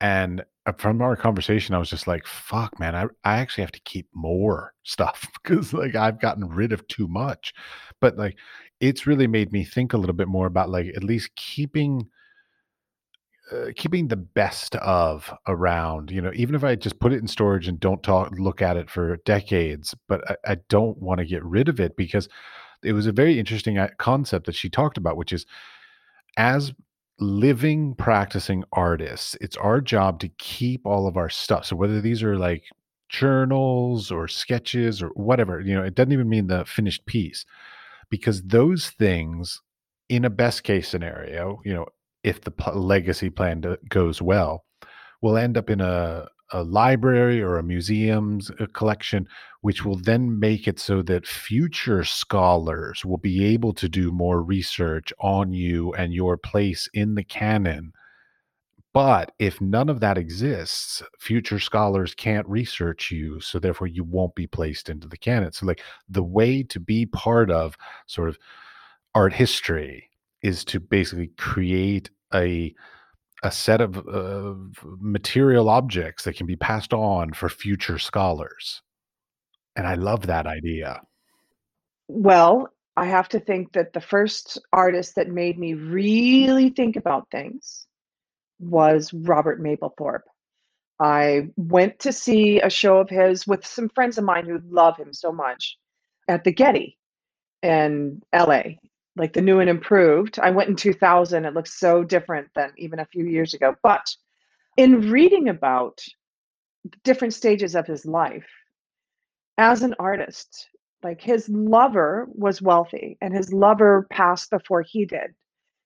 And from our conversation, I was just like, "Fuck, man! I I actually have to keep more stuff because like I've gotten rid of too much." But like, it's really made me think a little bit more about like at least keeping uh, keeping the best of around, you know, even if I just put it in storage and don't talk, look at it for decades, but I, I don't want to get rid of it because it was a very interesting uh, concept that she talked about, which is as living, practicing artists, it's our job to keep all of our stuff. So whether these are like journals or sketches or whatever, you know, it doesn't even mean the finished piece because those things in a best case scenario, you know, if the legacy plan goes well, will end up in a, a library or a museum's a collection, which will then make it so that future scholars will be able to do more research on you and your place in the canon But if none of that exists, future scholars can't research you, so therefore you won't be placed into the canon. So, like, the way to be part of sort of art history is to basically create a a set of uh, material objects that can be passed on for future scholars. And I love that idea. Well, I have to think that the first artist that made me really think about things was Robert Mapplethorpe. I went to see a show of his with some friends of mine who love him so much at the Getty in LA, like the new and improved. I went in 2000. It looks so different than even a few years ago. But in reading about different stages of his life as an artist, like his lover was wealthy and his lover passed before he did.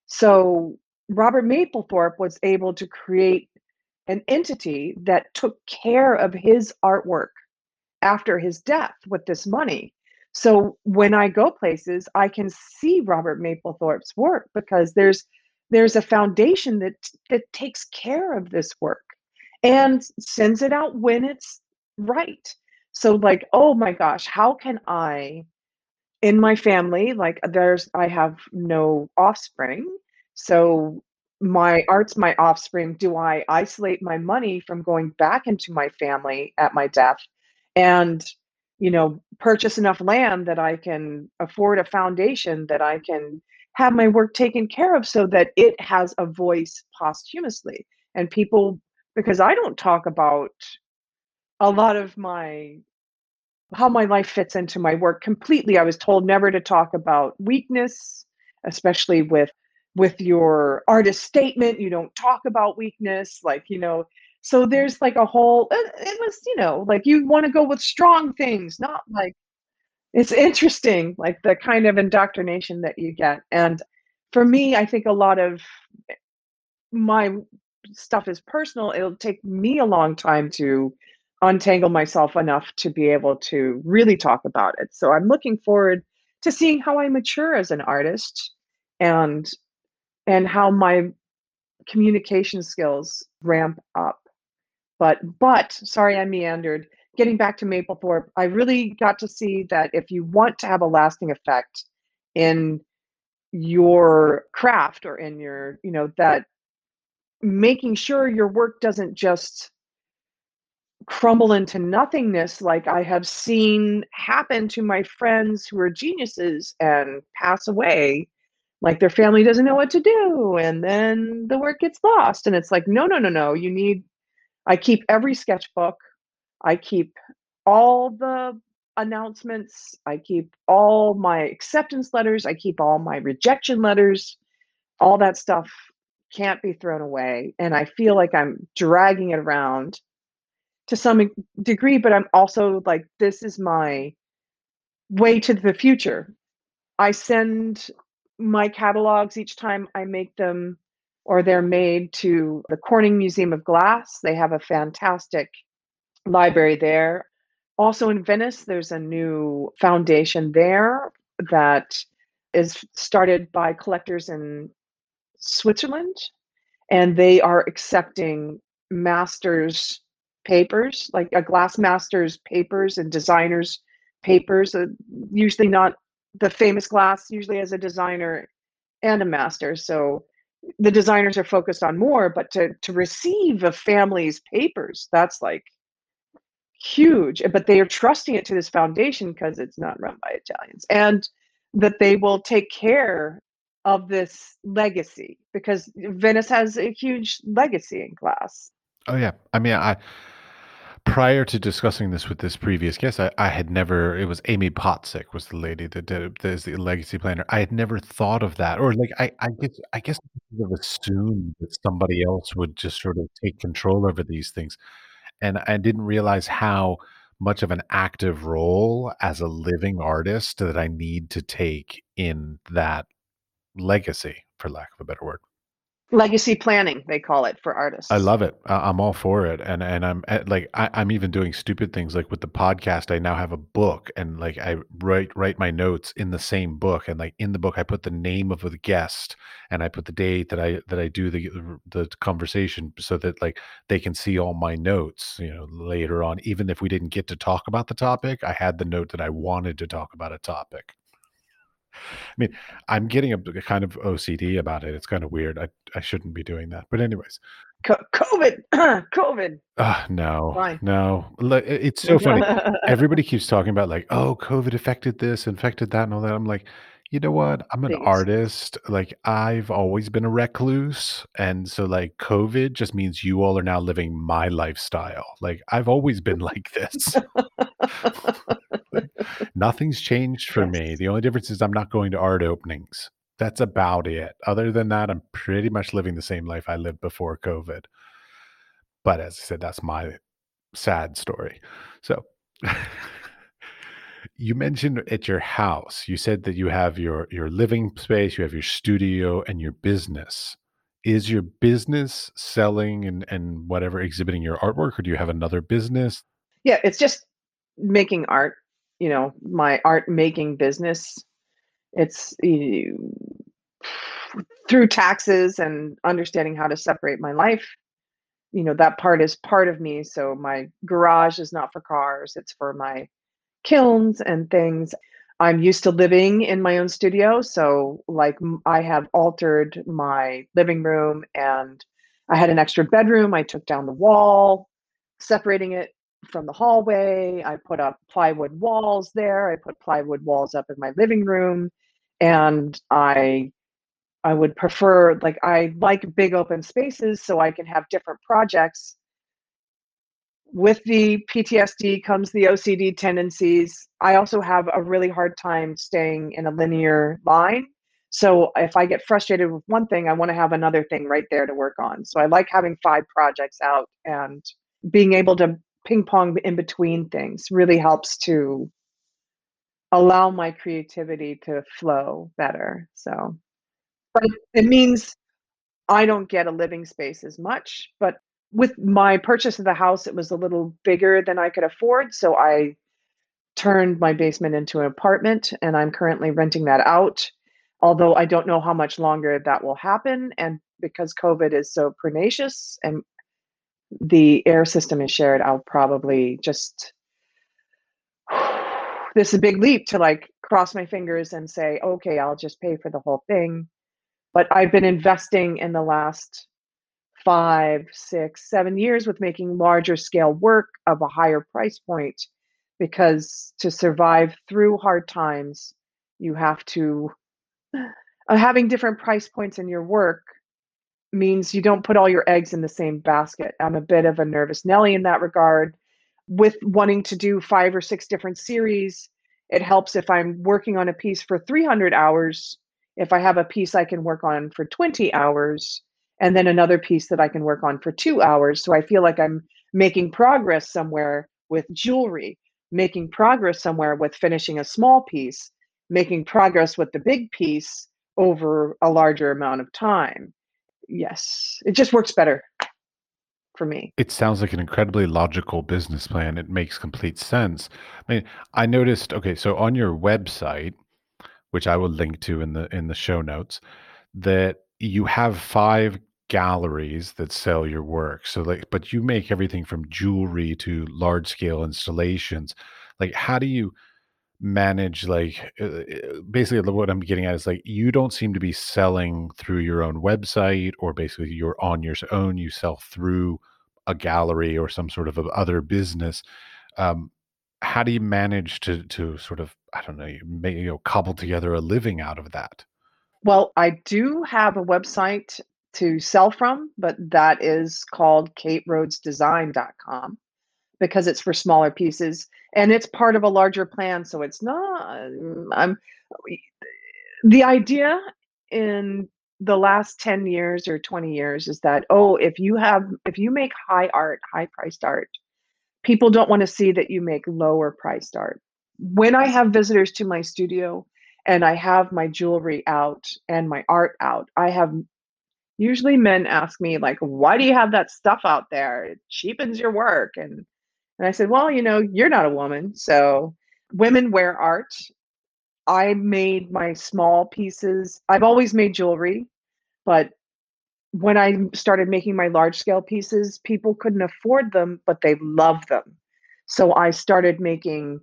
So Robert Mapplethorpe was able to create an entity that took care of his artwork after his death with this money. So when I go places, I can see Robert Mapplethorpe's work because there's there's a foundation that that takes care of this work and sends it out when it's right. So like, oh my gosh, how can I in my family, like there's I have no offspring. So my art's my offspring. Do I isolate my money from going back into my family at my death and you know purchase enough land that I can afford a foundation that I can have my work taken care of so that it has a voice posthumously and people because I don't talk about a lot of my how my life fits into my work completely. I was told never to talk about weakness, especially with with your artist statement. You don't talk about weakness, like you know. So there's like a whole. It, it was you know like you want to go with strong things, not like. It's interesting, like the kind of indoctrination that you get, and for me, I think a lot of my stuff is personal. It'll take me a long time to untangle myself enough to be able to really talk about it. So I'm looking forward to seeing how I mature as an artist and and how my communication skills ramp up. But but sorry I meandered. Getting back to Mapplethorpe, I really got to see that if you want to have a lasting effect in your craft or in your, you know, that making sure your work doesn't just crumble into nothingness like I have seen happen to my friends who are geniuses and pass away. Like their family doesn't know what to do, and then the work gets lost. And it's like, no, no, no, no. You need, I keep every sketchbook, I keep all the announcements, I keep all my acceptance letters, I keep all my rejection letters, all that stuff can't be thrown away. And I feel like I'm dragging it around to some degree, but I'm also like, this is my way to the future. I send my catalogs each time I make them or they're made to the Corning Museum of Glass. They have a fantastic library there. Also in Venice, there's a new foundation there that is started by collectors in Switzerland, and they are accepting masters papers, like a glass master's papers and designers papers, uh, usually not the famous glass, usually as a designer and a master. So the designers are focused on more, but to to receive a family's papers, that's like huge. But they are trusting it to this foundation because it's not run by Italians, and that they will take care of this legacy because Venice has a huge legacy in glass. Oh yeah, I mean, I prior to discussing this with this previous guest, I, I had never. It was Amie Potsic was the lady that did it, as the legacy planner. I had never thought of that, or like I, I guess I guess I would have assumed that somebody else would just sort of take control over these things, and I didn't realize how much of an active role as a living artist that I need to take in that legacy, for lack of a better word. Legacy planning they call it for artists I love it. I'm all for it, and and I'm eh, like I, I'm even doing stupid things like with the podcast. I now have a book, and like I write write my notes in the same book, and like in the book I put the name of the guest, and I put the date that I that I do the uh, the conversation, so that like they can see all my notes. You know, later on, even if we didn't get to talk about the topic, I had the note that I wanted to talk about a topic. I mean, I'm getting a, a kind of OCD about it. It's kind of weird. I I shouldn't be doing that, but anyways. Co- COVID, COVID. Uh, no, Fine. no. It's so funny. Everybody keeps talking about like, oh, COVID affected this, infected that, and all that. I'm like, you know what? I'm an artist. Like, I've always been a recluse, and so like, COVID just means you all are now living my lifestyle. Like, I've always been like this. Like, nothing's changed for me. The only difference is I'm not going to art openings. That's about it. Other than that, I'm pretty much living the same life I lived before COVID. But as I said, that's my sad story. So you mentioned at your house, you said that you have your your living space, you have your studio and your business. Is your business selling and and whatever exhibiting your artwork or do you have another business? Yeah, it's just making art, you know, my art making business. It's you through taxes and understanding how to separate my life, you know, that part is part of me. So my garage is not for cars, it's for my kilns and things. I'm used to living in my own studio, so like I have altered my living room and I had an extra bedroom. I took down the wall, separating it from the hallway. I put up plywood walls there. I put plywood walls up in my living room and I I would prefer like I like big open spaces so I can have different projects with the PTSD comes the OCD tendencies. I also have a really hard time staying in a linear line. So if I get frustrated with one thing, I want to have another thing right there to work on. So I like having five projects out and being able to ping pong in between things really helps to allow my creativity to flow better. So, but it, it means I don't get a living space as much, but with my purchase of the house, it was a little bigger than I could afford, so I turned my basement into an apartment, and I'm currently renting that out. Although I don't know how much longer that will happen, and because COVID is so pernicious and the air system is shared, I'll probably just this is a big leap to like cross my fingers and say, okay, I'll just pay for the whole thing. But I've been investing in the last five, six, seven years with making larger scale work of a higher price point because to survive through hard times, you have to uh, having different price points in your work means you don't put all your eggs in the same basket. I'm a bit of a nervous Nelly in that regard. With wanting to do five or six different series, it helps if I'm working on a piece for 300 hours, if I have a piece I can work on for 20 hours, and then another piece that I can work on for two hours. So I feel like I'm making progress somewhere with jewelry, making progress somewhere with finishing a small piece, making progress with the big piece over a larger amount of time. Yes, it just works better for me. It sounds like an incredibly logical business plan. It makes complete sense. I mean, I noticed, okay, so on your website, which I will link to in the in the show notes, that you have five galleries that sell your work. So like but you make everything from jewelry to large scale installations. Like how do you manage like uh, uh, basically what I'm getting at is like you don't seem to be selling through your own website or basically you're on your own you sell through a gallery or some sort of other business um how do you manage to to sort of I don't know you make you know cobble together a living out of that Well, I do have a website to sell from, but that is called kaitrhoadsdesign.com because it's for smaller pieces and it's part of a larger plan. So it's not, I'm, the idea in the last 10 years or 20 years is that, oh, if you have, if you make high art, high priced art, people don't want to see that you make lower priced art. When I have visitors to my studio and I have my jewelry out and my art out, I have Usually men ask me like, "Why do you have that stuff out there? It cheapens your work." And and I said, "Well, you know, you're not a woman, so women wear art. I made my small pieces. I've always made jewelry, but when I started making my large scale pieces, people couldn't afford them, but they loved them. So I started making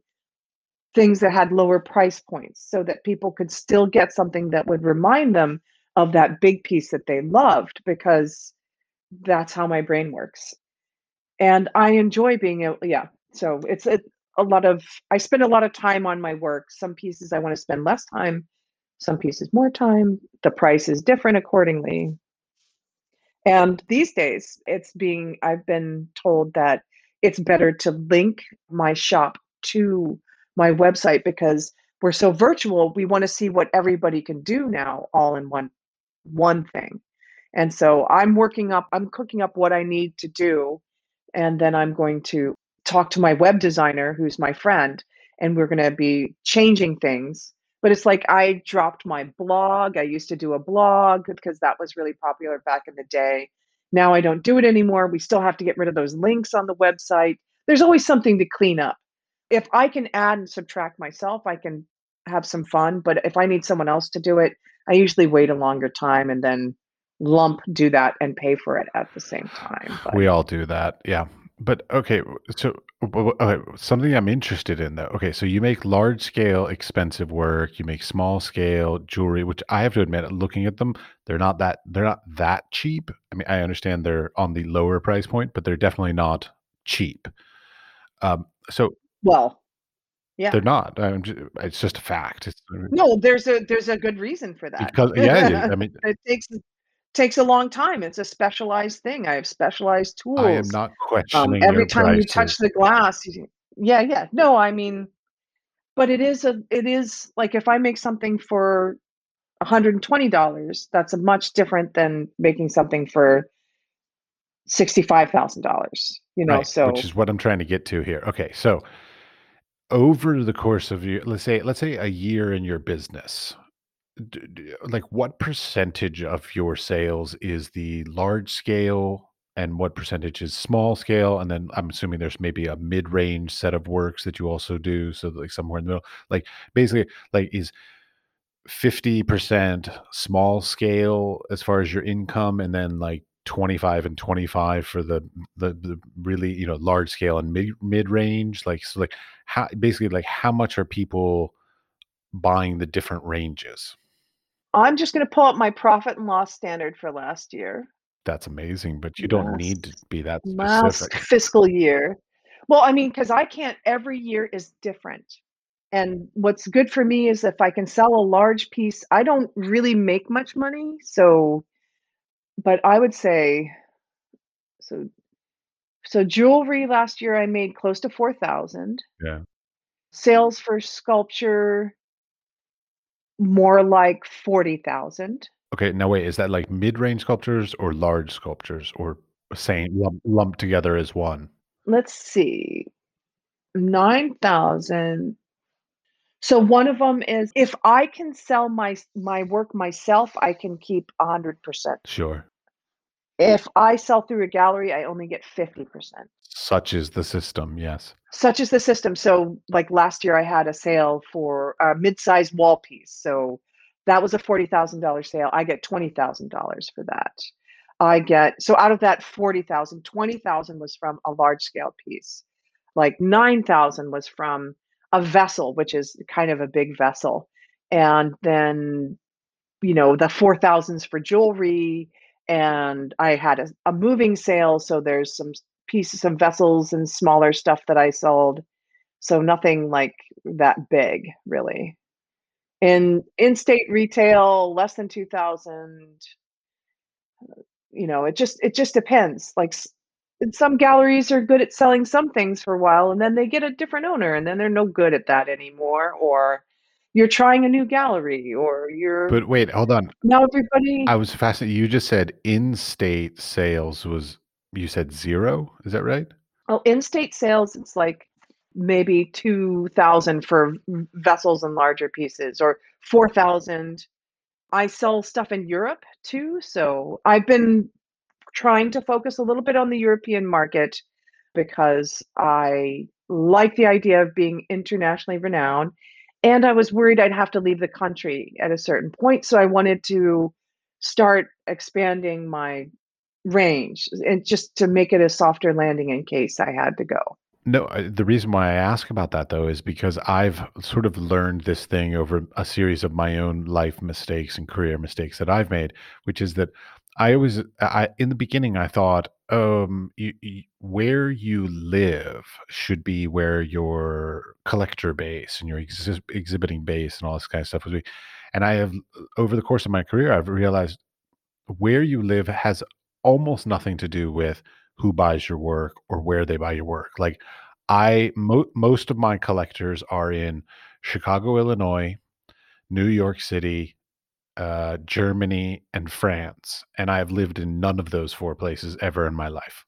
things that had lower price points so that people could still get something that would remind them of that big piece that they loved because that's how my brain works. And I enjoy being able, yeah. So it's a, a lot of, I spend a lot of time on my work. Some pieces I want to spend less time, some pieces more time. The price is different accordingly. And these days, it's being, I've been told that it's better to link my shop to my website because we're so virtual. We want to see what everybody can do now all in one one thing. And so I'm working up, I'm cooking up what I need to do. And then I'm going to talk to my web designer, who's my friend, and we're going to be changing things. But it's like I dropped my blog. I used to do a blog because that was really popular back in the day. Now I don't do it anymore. We still have to get rid of those links on the website. There's always something to clean up. If I can add and subtract myself, I can have some fun. But if I need someone else to do it, I usually wait a longer time and then lump do that and pay for it at the same time. But. We all do that. Yeah. But okay, so okay, something I'm interested in though. Okay, so you make large scale expensive work, you make small scale jewelry, which I have to admit, looking at them, they're not that they're not that cheap. I mean, I understand they're on the lower price point, but they're definitely not cheap. Um, so well, yeah. They're not. Just, it's just a fact. It's, no, there's a there's a good reason for that. Because yeah, I mean, it takes takes a long time. It's a specialized thing. I have specialized tools. I am not um, questioning. Um, every time prices. you touch the glass, you, yeah, yeah. No, I mean, but it is a it is like if I make something for $120, that's a much different than making something for $65,000, you know, right, so which is what I'm trying to get to here. Okay. So over the course of your let's say let's say a year in your business like what percentage of your sales is the large scale and what percentage is small scale? And then i'm assuming there's maybe a mid-range set of works that you also do so like somewhere in the middle. Like basically like is 50% small scale as far as your income and then like 25 and 25 for the the, the really you know large scale and mid mid range like so like how basically like how much are people buying the different ranges? I'm just going to pull up my profit and loss standard for last year. That's amazing but you don't need to be that specific. last fiscal year. Well i mean because i can't every year is different. And what's good for me is if i can sell a large piece i don't really make much money so but I would say so so jewelry last year I made close to 4,000. Yeah. Sales for sculpture more like 40,000. Okay, now wait, is that like mid-range sculptures or large sculptures or same lump, lumped together as one? Let's see. 9,000 so one of them is if I can sell my my work myself, I can keep 100%. Sure. If I sell through a gallery, I only get 50%. Such is the system, yes. Such is the system. So like last year I had a sale for a mid-sized wall piece. So that was a $40,000 sale. I get $20,000 for that. I get so out of that 40,000, 20,000 was from a large scale piece. Like 9,000 was from a vessel, which is kind of a big vessel. And then, you know, the 4,000s for jewelry. And I had a, a moving sale. So there's some pieces, some vessels and smaller stuff that I sold. So nothing like that big, really. In in-state retail, less than 2,000. You know, it just it just depends. Like some galleries are good at selling some things for a while and then they get a different owner and then they're no good at that anymore or you're trying a new gallery or you're But wait, hold on. now everybody I was fascinated. You just said in-state sales was you said zero. Is that right? oh in-state sales it's like maybe 2000 for vessels and larger pieces or 4000 I sell stuff in Europe too, so I've been trying to focus a little bit on the European market because I like the idea of being internationally renowned, and I was worried I'd have to leave the country at a certain point, so I wanted to start expanding my range and just to make it a softer landing in case I had to go. No, the reason why I ask about that though is because I've sort of learned this thing over a series of my own life mistakes and career mistakes that I've made, which is that I always, I in the beginning, I thought, um, you, you, where you live should be where your collector base and your exhi- exhibiting base and all this kind of stuff was. be. And I have, over the course of my career, I've realized where you live has almost nothing to do with who buys your work or where they buy your work. Like I mo- most of my collectors are in Chicago, Illinois, New York City, uh, Germany, and France, and I have lived in none of those four places ever in my life.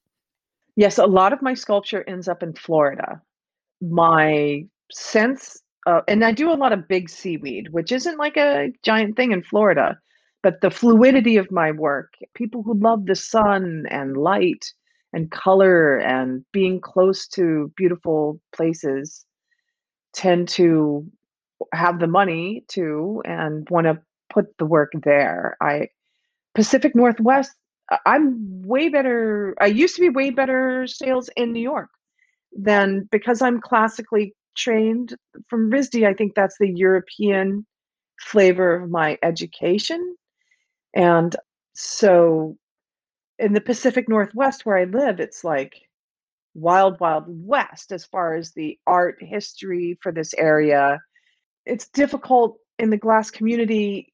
Yes, a lot of my sculpture ends up in Florida. My sense, uh, and I do a lot of big seaweed, which isn't like a giant thing in Florida, but the fluidity of my work, people who love the sun and light and color and being close to beautiful places tend to have the money to and want to put the work there. I Pacific Northwest, I'm way better. I used to be way better sales in New York than because I'm classically trained from RISD. I think that's the European flavor of my education. And so in the Pacific Northwest where I live, it's like wild, wild west as far as the art history for this area. It's difficult in the glass community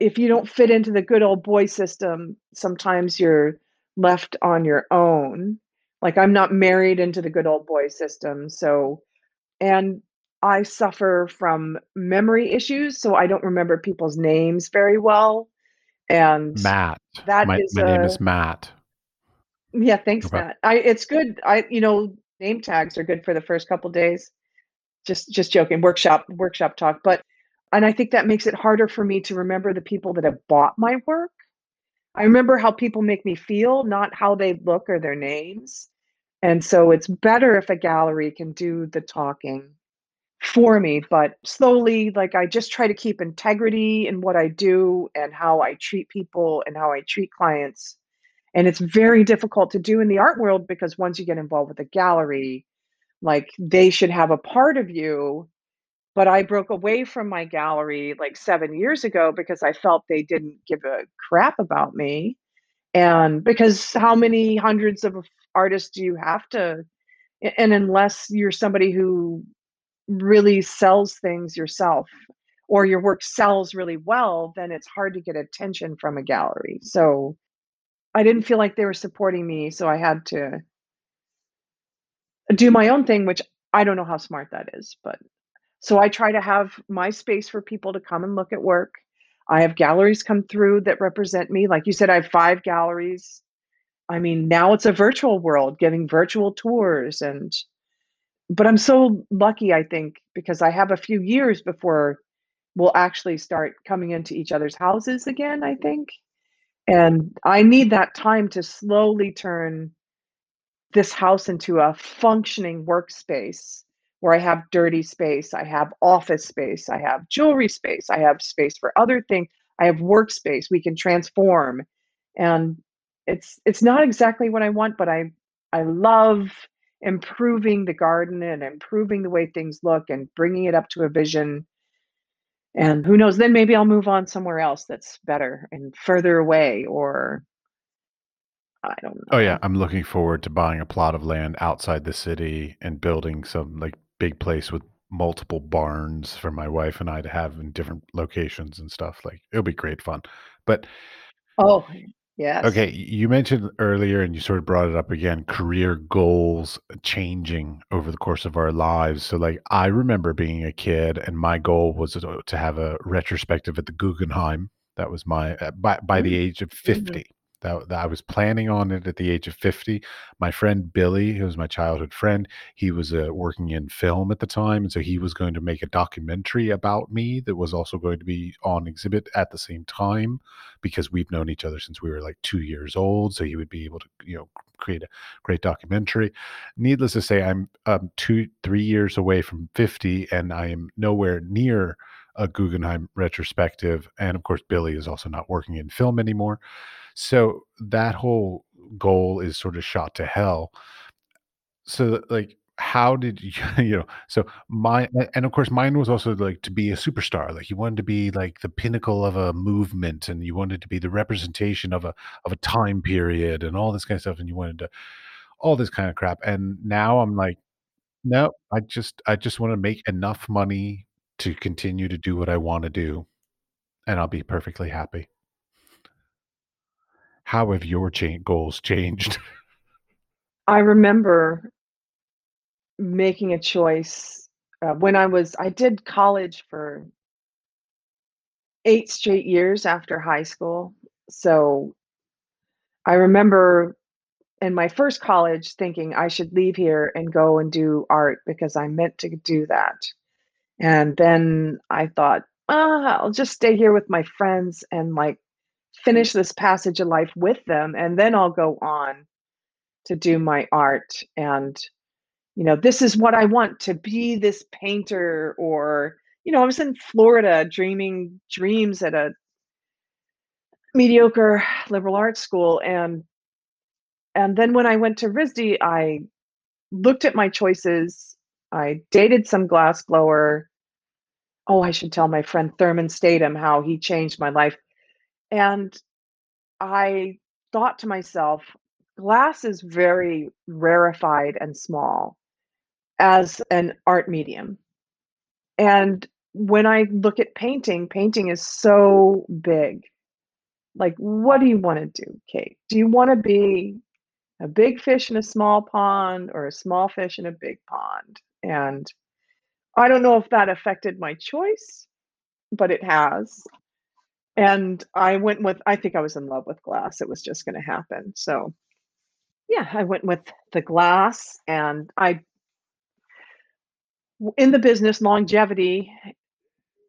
if you don't fit into the good old boy system. Sometimes you're left on your own. Like I'm not married into the good old boy system. So, and I suffer from memory issues, so I don't remember people's names very well. And Matt, that my is my name is Matt. yeah, thanks, Okay. Matt. I it's good. I you know, name tags are good for the first couple days. Just just joking. Workshop workshop talk. But and I think that makes it harder for me to remember the people that have bought my work. I remember how people make me feel, not how they look or their names. And so it's better if a gallery can do the talking for me, but slowly, like I just try to keep integrity in what I do and how I treat people and how I treat clients. And it's very difficult to do in the art world because once you get involved with a gallery, like they should have a part of you. But I broke away from my gallery like seven years ago because I felt they didn't give a crap about me. And because how many hundreds of artists do you have to? And unless you're somebody who really sells things yourself or your work sells really well, then it's hard to get attention from a gallery. So I didn't feel like they were supporting me, so I had to do my own thing, which I don't know how smart that is, but so I try to have my space for people to come and look at work. I have galleries come through that represent me. Like you said, I have 5 galleries. I mean, now it's a virtual world, giving virtual tours and but I'm so lucky, I think, because I have a few years before we'll actually start coming into each other's houses again, I think. And I need that time to slowly turn this house into a functioning workspace where I have dirty space, I have office space, I have jewelry space, I have space for other things, I have workspace we can transform. And it's it's not exactly what I want, but I I love improving the garden and improving the way things look and bringing it up to a vision. And who knows, then maybe I'll move on somewhere else that's better and further away or I don't Oh yeah. I'm looking forward to buying a plot of land outside the city and building some like big place with multiple barns for my wife and I to have in different locations and stuff. Like it'll be great fun. But Oh, yeah. okay, you mentioned earlier and you sort of brought it up again, career goals changing over the course of our lives. So like I remember being a kid and my goal was to, to have a retrospective at the Guggenheim. That was my uh, by by the Mm, age of mhm. 50. That that I was planning on it at the age of 50. My friend Billy, who was my childhood friend, he was, uh, working in film at the time, and so he was going to make a documentary about me that was also going to be on exhibit at the same time because we've known each other since we were, like, 2 years old, so he would be able to, you know, create a great documentary. Needless to say, I'm, um, 2, 3 years away from 50, and I am nowhere near a Guggenheim retrospective, and, of course, Billy is also not working in film anymore. So that whole goal is sort of shot to hell. So, like, how did you you know, so my and of course, mine was also, like, to be a superstar, like, you wanted to be, like, the pinnacle of a movement, and you wanted to be the representation of a of a time period and all this kinda stuff, and you wanted to all this kinda crap, and now I'm like, "No, I just I just wanna make enough money to continue to do what I wanna do, and I'll be perfectly happy." How have your cha goals changed? I remember making a choice, uh, when I was I did college for 8 straight years after high school. So, I remember in my first college thinking I should leave here and go and do art because I meant to do that. And then I thought, "Ah, I'll just stay here with my friends and, like, finish this passage of life with them, and then I'll go on to do my art." And, you know, this is what I want to be this painter or you know, I was in Florida dreaming dreams at a mediocre liberal arts school, and and then when I went to RISD, I looked at my choices. I dated some glassblower. Oh, I should tell my friend Therman Statom how he changed my life. And I thought to myself, glass is very rarefied and small as an art medium. And when I look at painting, painting is so big. Like, what do you wanna do, Kait? Do you wanna be a big fish in a small pond or a small fish in a big pond? And I don't know if that affected my choice, but it has. And I went with I think I was in love with glass, it was just gonna happen, so yeah, I went with the glass, and I, in the business, longevity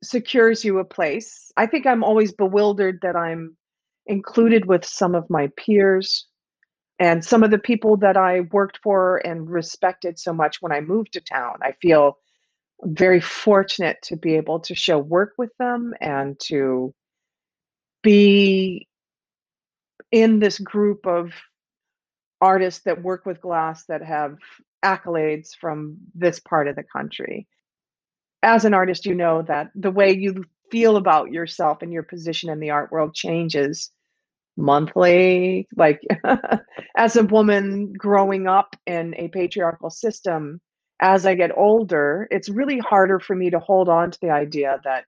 secures you a place. I think I'm always bewildered that I'm included with some of my peers and some of the people that I worked for and respected so much when I moved to town. I feel very fortunate to be able to show work with them and to be in this group of artists that work with glass that have accolades from this part of the country. As an artist, you know that the way you feel about yourself and your position in the art world changes monthly. Like, as a woman growing up in a patriarchal system, as I get older, it's really harder for me to hold on to the idea that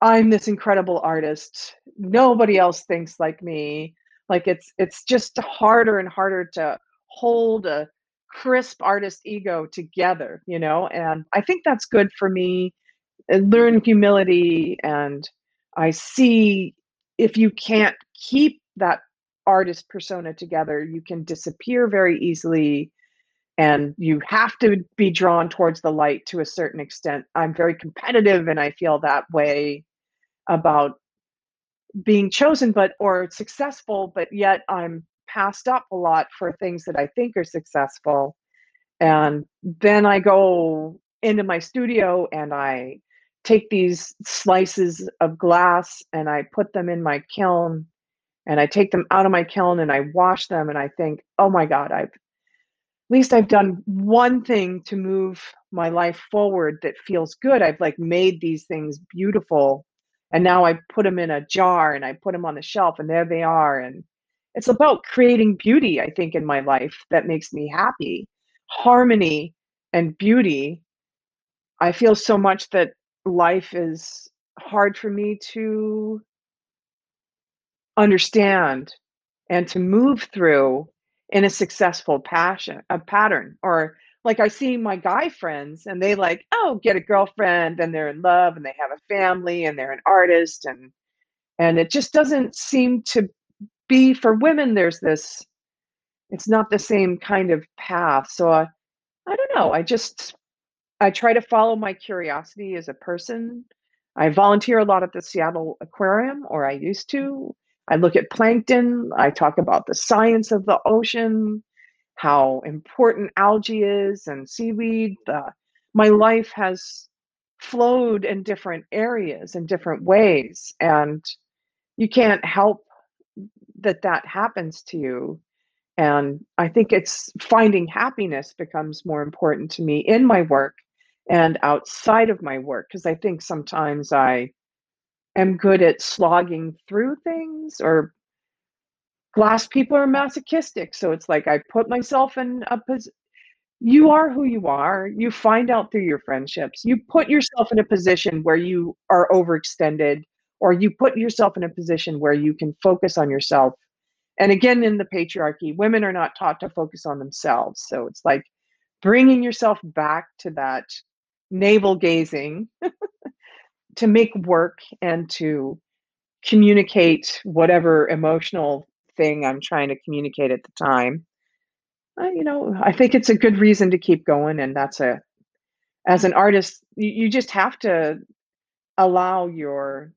I'm this incredible artist. Nobody else thinks like me. Like, it's it's just harder and harder to hold a crisp artist ego together, you know? And I think that's good for me, and learn humility, and I see if you can't keep that artist persona together, you can disappear very easily, and you have to be drawn towards the light to a certain extent. I'm very competitive, and I feel that way about being chosen, but or successful, but yet I'm passed up a lot for things that I think are successful. And then I go into my studio, and I take these slices of glass, and I put them in my kiln, and I take them out of my kiln, and I wash them, and I think, "Oh my god, I've least I've done one thing to move my life forward that feels good. I've, like, made these things beautiful, and now I put them in a jar, and I put them on the shelf, and there they are." And it's about creating beauty, I think, in my life that makes me happy. Harmony and beauty. I feel so much that life is hard for me to understand and to move through in a successful passion a pattern, or, like, I see my guy friends, and they, like, oh, get a girlfriend, and they're in love, and they have a family, and they're an artist, and and it just doesn't seem to be for women, there's this it's not the same kind of path. So I I don't know. I just I try to follow my curiosity as a person. I volunteer a lot at the Seattle Aquarium, or I used to. I look at plankton. I talk about the science of the ocean, how important algae is and seaweed. The, my life has flowed in different areas in different ways. And you can't help that that happens to you. And I think it's finding happiness becomes more important to me in my work and outside of my work because I think sometimes I am good at slogging through things or glass people are masochistic so it's like I put myself in a position you are who you are you find out through your friendships you put yourself in a position where you are overextended or you put yourself in a position where you can focus on yourself. And again in the patriarchy women are not taught to focus on themselves so it's like bringing yourself back to that navel gazing to make work and to communicate whatever emotional thing I'm trying to communicate at the time. Uh, you know, I think it's a good reason to keep going, and that's a as an artist, you, you just have to allow your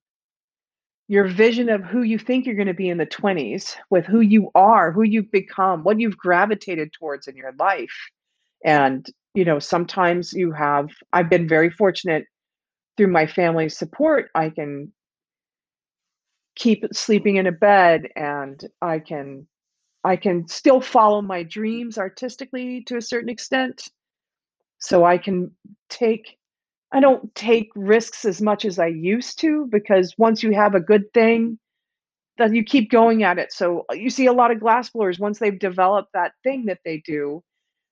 your vision of who you think you're going to be in the 20s with who you are, who you've become, what you've gravitated towards in your life. And, you know, sometimes you have, I've been very fortunate through my family's support, I can keep sleeping in a bed and I can I can still follow my dreams artistically to a certain extent. So I can take I don't take risks as much as I used to because once you have a good thing, then you keep going at it. So uh, you see a lot of glass blowers once they've developed that thing that they do,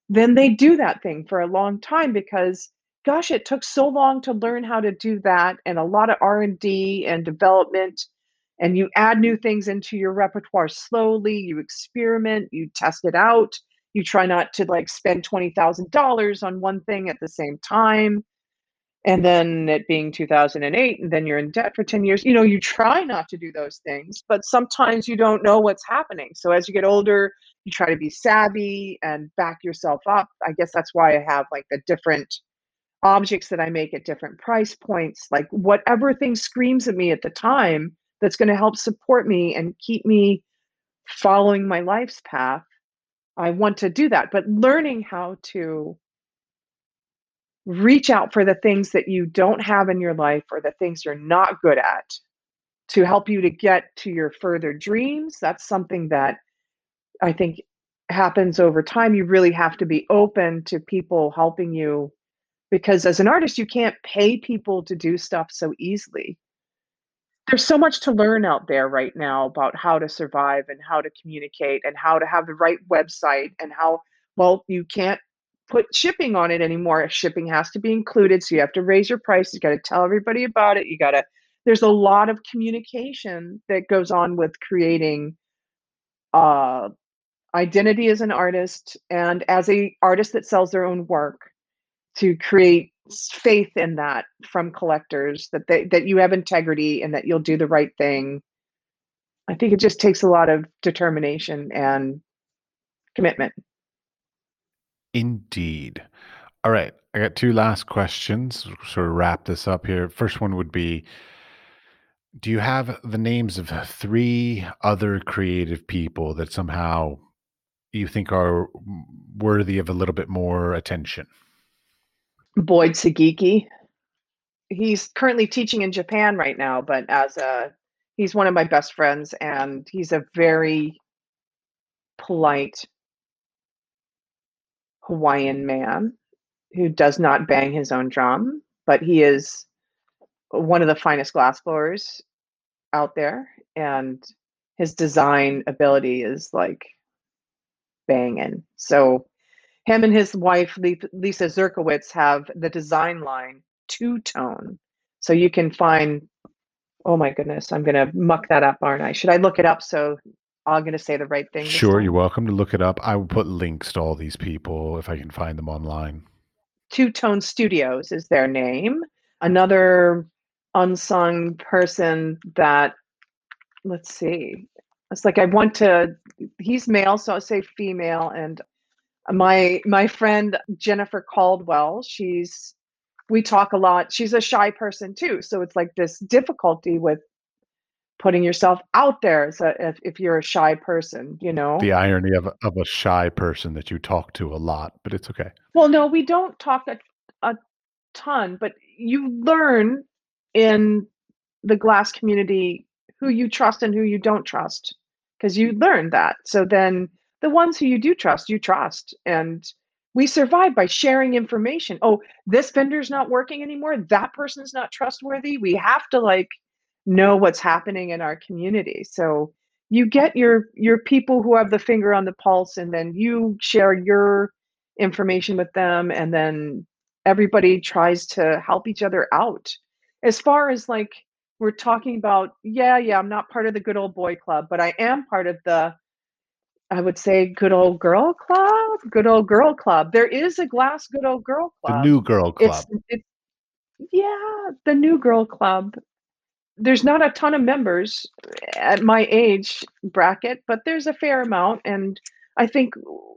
then they do that thing for a long time because gosh, it took so long to learn how to do that and a lot of R&D and development and you add new things into your repertoire slowly, you experiment, you test it out. You try not to like spend $20,000 on one thing at the same time. And then it being 2008 and then you're in debt for 10 years. You know, you try not to do those things, but sometimes you don't know what's happening. So as you get older, you try to be savvy and back yourself up. I guess that's why I have like the different objects that I make at different price points, like whatever thing screams at me at the time that's going to help support me and keep me following my life's path. I want to do that, but learning how to reach out for the things that you don't have in your life or the things you're not good at to help you to get to your further dreams. That's something that I think happens over time. You really have to be open to people helping you because as an artist, you can't pay people to do stuff so easily. There's so much to learn out there right now about how to survive and how to communicate and how to have the right website and how, well, you can't put shipping on it anymore. Shipping has to be included. So you have to raise your price. You got to tell everybody about it. You got to, there's a lot of communication that goes on with creating uh, identity as an artist and as a artist that sells their own work to create faith in that from collectors that they, that you have integrity and that you'll do the right thing. I think it just takes a lot of determination and commitment. Indeed. All right, I got two last questions. Sort of wrap this up here. First one would be Do you have the names of three other creative people that somehow you think are worthy of a little bit more attention? Boyd Sugiki. He's currently teaching in Japan right now, but as a he's one of my best friends and he's a very polite Hawaiian man who does not bang his own drum, but he is one of the finest glassblowers out there and his design ability is like banging. So him and his wife Lisa Zerkowitz have the design line two tone. So you can find oh my goodness, I'm gonna muck that up, aren't I? Should I look it up so I'm gonna say the right thing? Sure, you're welcome to look it up. I will put links to all these people if I can find them online. Two Tone Studios is their name. Another unsung person that let's see. It's like I want to. He's male, so I'll say female, and my my friend Jennifer Caldwell. She's we talk a lot. She's a shy person too, so it's like this difficulty with putting yourself out there. So if if you're a shy person, you know. The irony of a, of a shy person that you talk to a lot, but it's okay. Well, no, we don't talk a, a ton, but you learn in the glass community who you trust and who you don't trust because you learn that. So then the ones who you do trust, you trust. And we survive by sharing information. Oh, this vendor's not working anymore. That person's not trustworthy. We have to like know what's happening in our community. So you get your your people who have the finger on the pulse and then you share your information with them and then everybody tries to help each other out. As far as like we're talking about, yeah, yeah, I'm not part of the good old boy club, but I am part of the I would say good old girl club, good old girl club. There is a glass good old girl club. The new girl club. It's, it's yeah, the new girl club. There's not a ton of members eh, at my age bracket, but there's a fair amount and I think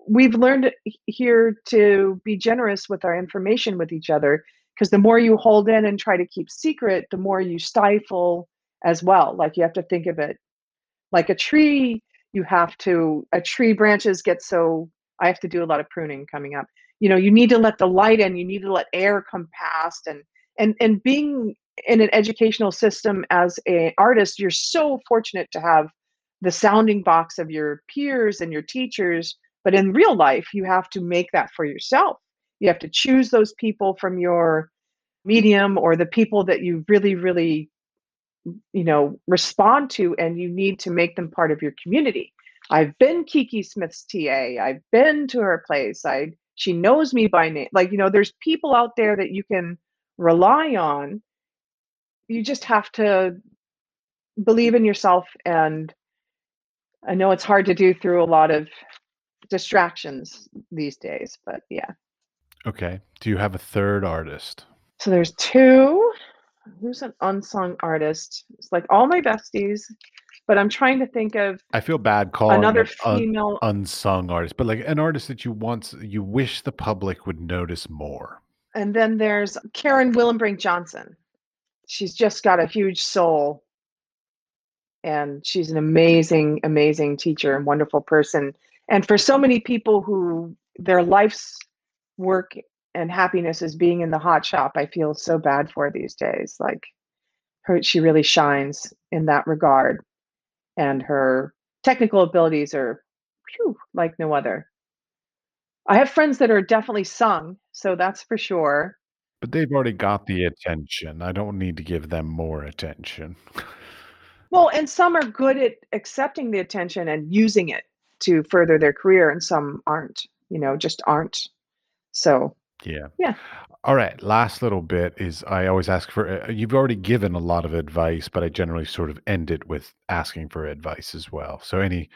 we've learned here to be generous with our information with each other because the more you hold in and try to keep secret, the more you stifle as well. Like you have to think of it like a tree, you have to, a tree branches get so, I have to do a lot of pruning coming up. You know, you need to let the light in, you need to let air come past and and and being in an educational system as an artist, you're so fortunate to have the sounding box of your peers and your teachers. But in real life, you have to make that for yourself. You have to choose those people from your medium or the people that you really, really, you know, respond to, and you need to make them part of your community. I've been Kiki Smith's TA. I've been to her place. I she knows me by name. Like, you know, there's people out there that you can rely on. You just have to believe in yourself and I know it's hard to do through a lot of distractions these days, but yeah. Okay. Do you have a third artist? So there's two. Who's an unsung artist? It's like all my besties, but I'm trying to think of. I feel bad calling another un- female unsung artist, but like an artist that you want, you wish the public would notice more. And then there's Karen Willenbrink-Johnsen. She's just got a huge soul and she's an amazing, amazing teacher and wonderful person. And for so many people who their life's work and happiness is being in the hot shop, I feel so bad for these days. Like her, she really shines in that regard, and her technical abilities are whew, like no other. I have friends that are definitely sung, so that's for sure. But they've already got the attention. I don't need to give them more attention. Well, and some are good at accepting the attention and using it to further their career, and some aren't, you know, just aren't. So, yeah. yeah. All right. Last little bit is I always ask for, uh, you've already given a lot of advice, but I generally sort of end it with asking for advice as well. So, any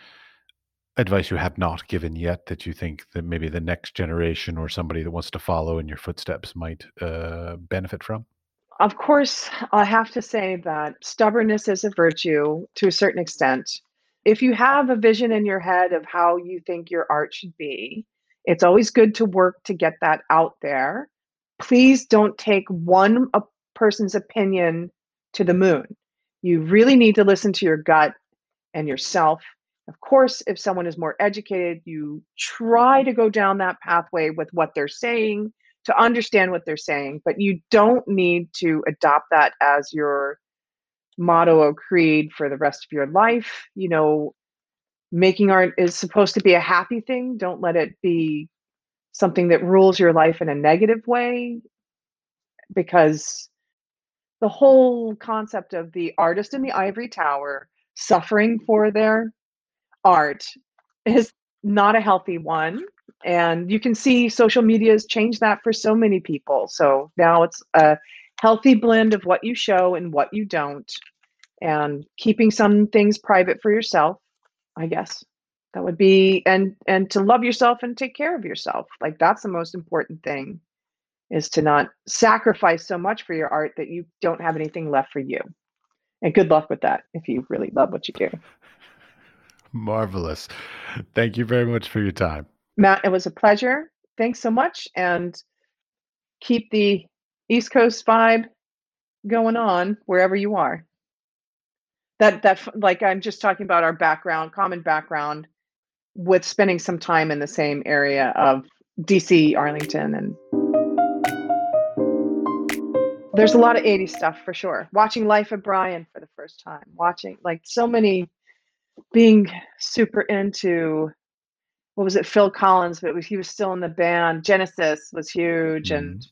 advice you have not given yet that you think that maybe the next generation or somebody that wants to follow in your footsteps might uh, benefit from? Of course, I have to say that stubbornness is a virtue to a certain extent. If you have a vision in your head of how you think your art should be, it's always good to work to get that out there. Please don't take one person's opinion to the moon. You really need to listen to your gut and yourself. Of course, if someone is more educated, you try to go down that pathway with what they're saying to understand what they're saying, but you don't need to adopt that as your motto or creed for the rest of your life. You know, making art is supposed to be a happy thing. Don't let it be something that rules your life in a negative way because the whole concept of the artist in the ivory tower suffering for their art is not a healthy one and you can see social media has changed that for so many people so now it's a healthy blend of what you show and what you don't and keeping some things private for yourself i guess that would be and and to love yourself and take care of yourself like that's the most important thing is to not sacrifice so much for your art that you don't have anything left for you and good luck with that if you really love what you do Marvelous. Thank you very much for your time. Matt, it was a pleasure. Thanks so much. And keep the East Coast vibe going on wherever you are. That that like I'm just talking about our background, common background with spending some time in the same area of DC, Arlington and there's a lot of 80s stuff for sure. Watching Life of Brian for the first time, watching like so many being super into what was it, Phil Collins, but he was still in the band. Genesis was huge, and Mm-hmm.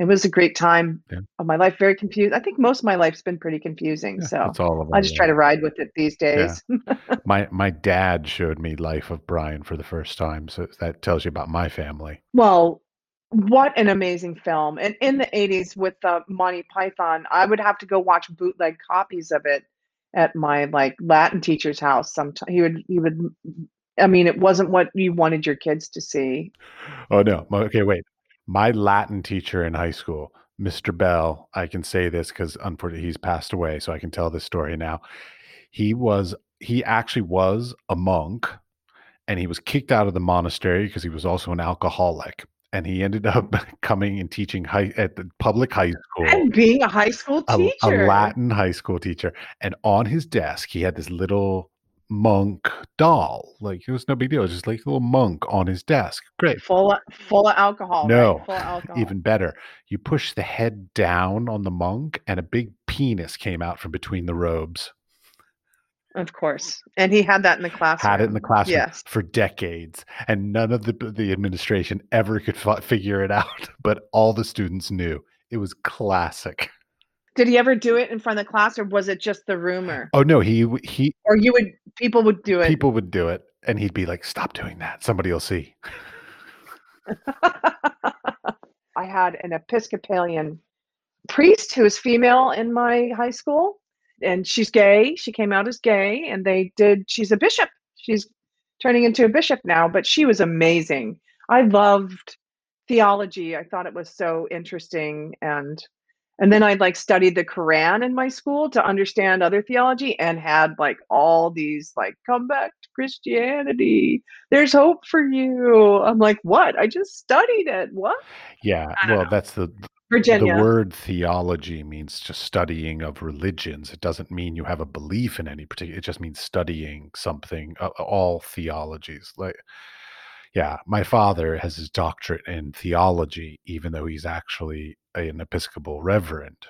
It was a great time Yeah. of my life. Very confused. I think most of my life's been pretty confusing, Yeah, so that's all of I just try to ride with it these Yeah. days. My my dad showed me Life of Brian for the first time, so that tells you about my family. Well, what an amazing film! And in the 80s with uh, Monty Python, I would have to go watch bootleg copies of it at my like Latin teacher's house. Sometimes he would he would. I mean, it wasn't what you wanted your kids to see. Oh no. Okay, wait. My Latin teacher in high school, Mr. Bell, I can say this because unfortunately he's passed away, so I can tell this story now. He was he actually was a monk and he was kicked out of the monastery because he was also an alcoholic. And he ended up coming and teaching high at the public high school. And being a high school a, a Latin high school teacher, and on his desk he had this little monk doll. Like it was no big deal, just like a little monk on his desk. Great. full of, full of alcohol. No, right? full of alcohol. Even better, you push the head down on the monk, and a big penis came out from between the robes. of course, and he had that in the classroom. Had it in the classroom Yes. for decades, and none of the the administration ever could fi- figure it out. But all the students knew it was classic. Did he ever do it in front of the class, or was it just the rumor? Oh no, he he Or you would people would do it. people would do it and he'd be like stop doing that somebody will see I had an Episcopalian priest who was female in my high school, and she's gay. She came out as gay, and they did. She's a bishop. She's turning into a bishop now, but she was amazing. I loved theology. I thought it was so interesting, and and then i'd like studied the Quran in my school to understand other theology, and had like all these like come back to Christianity. There's hope for you. I'm like, what? I just studied it. What? yeah well know. that's the Virginia. the word theology means just studying of religions it doesn't mean you have a belief in any particular it just means studying something uh, all theologies like yeah my father has his doctorate in theology even though he's actually an episcopal reverend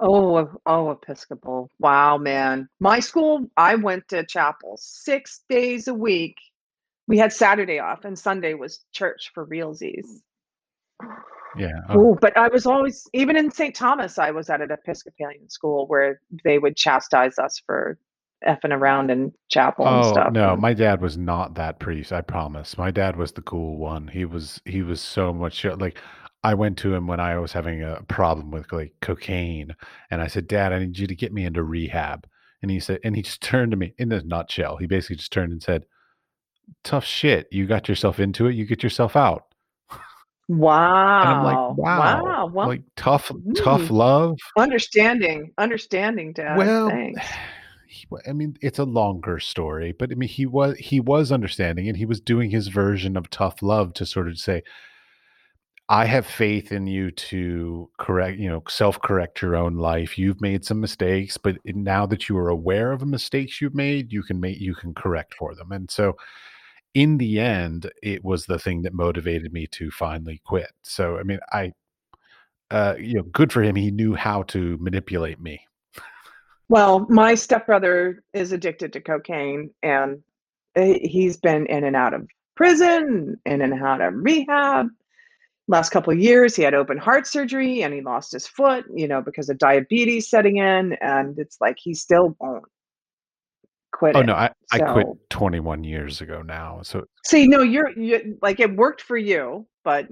Oh, oh, Episcopal. Wow, man. My school, I went to chapel six days a week. We had Saturday off, and Sunday was church for realsies. yeah oh, Oh, but I was always, even in St. Thomas, I was at an Episcopalian school where they would chastise us for effing around in chapel and Oh stuff. no, my dad was not that priest. I promise. My dad was the cool one. He was he was so much like I went to him when I was having a problem with like cocaine, and I said, "Dad, I need you to get me into rehab." And he said, and he just turned to me in a nutshell. He basically just turned and said, "Tough shit. You got yourself into it. You get yourself out." wow. And I'm like, "Wow, Wow. Well, like tough, tough mm, love." understanding, understanding, Dad. Well, he, I mean, it's a longer story, but I mean, he was he was understanding, and he was doing his version of tough love to sort of say, "I have faith in you to correct, you know, self correct your own life. You've made some mistakes, but now that you are aware of the mistakes you've made, you can make you can correct for them." And so, in the end, it was the thing that motivated me to finally quit. So, I mean, I, uh, you know, good for him. He knew how to manipulate me. Well, my stepbrother is addicted to cocaine and he- he's been in and out of prison, in and out of rehab. Last couple of years, he had open heart surgery and he lost his foot, you know, because of diabetes setting in. And it's like he still won't quit Oh it. no, I, I quit 21 years ago now. So see, no, you're, you like it worked for you, but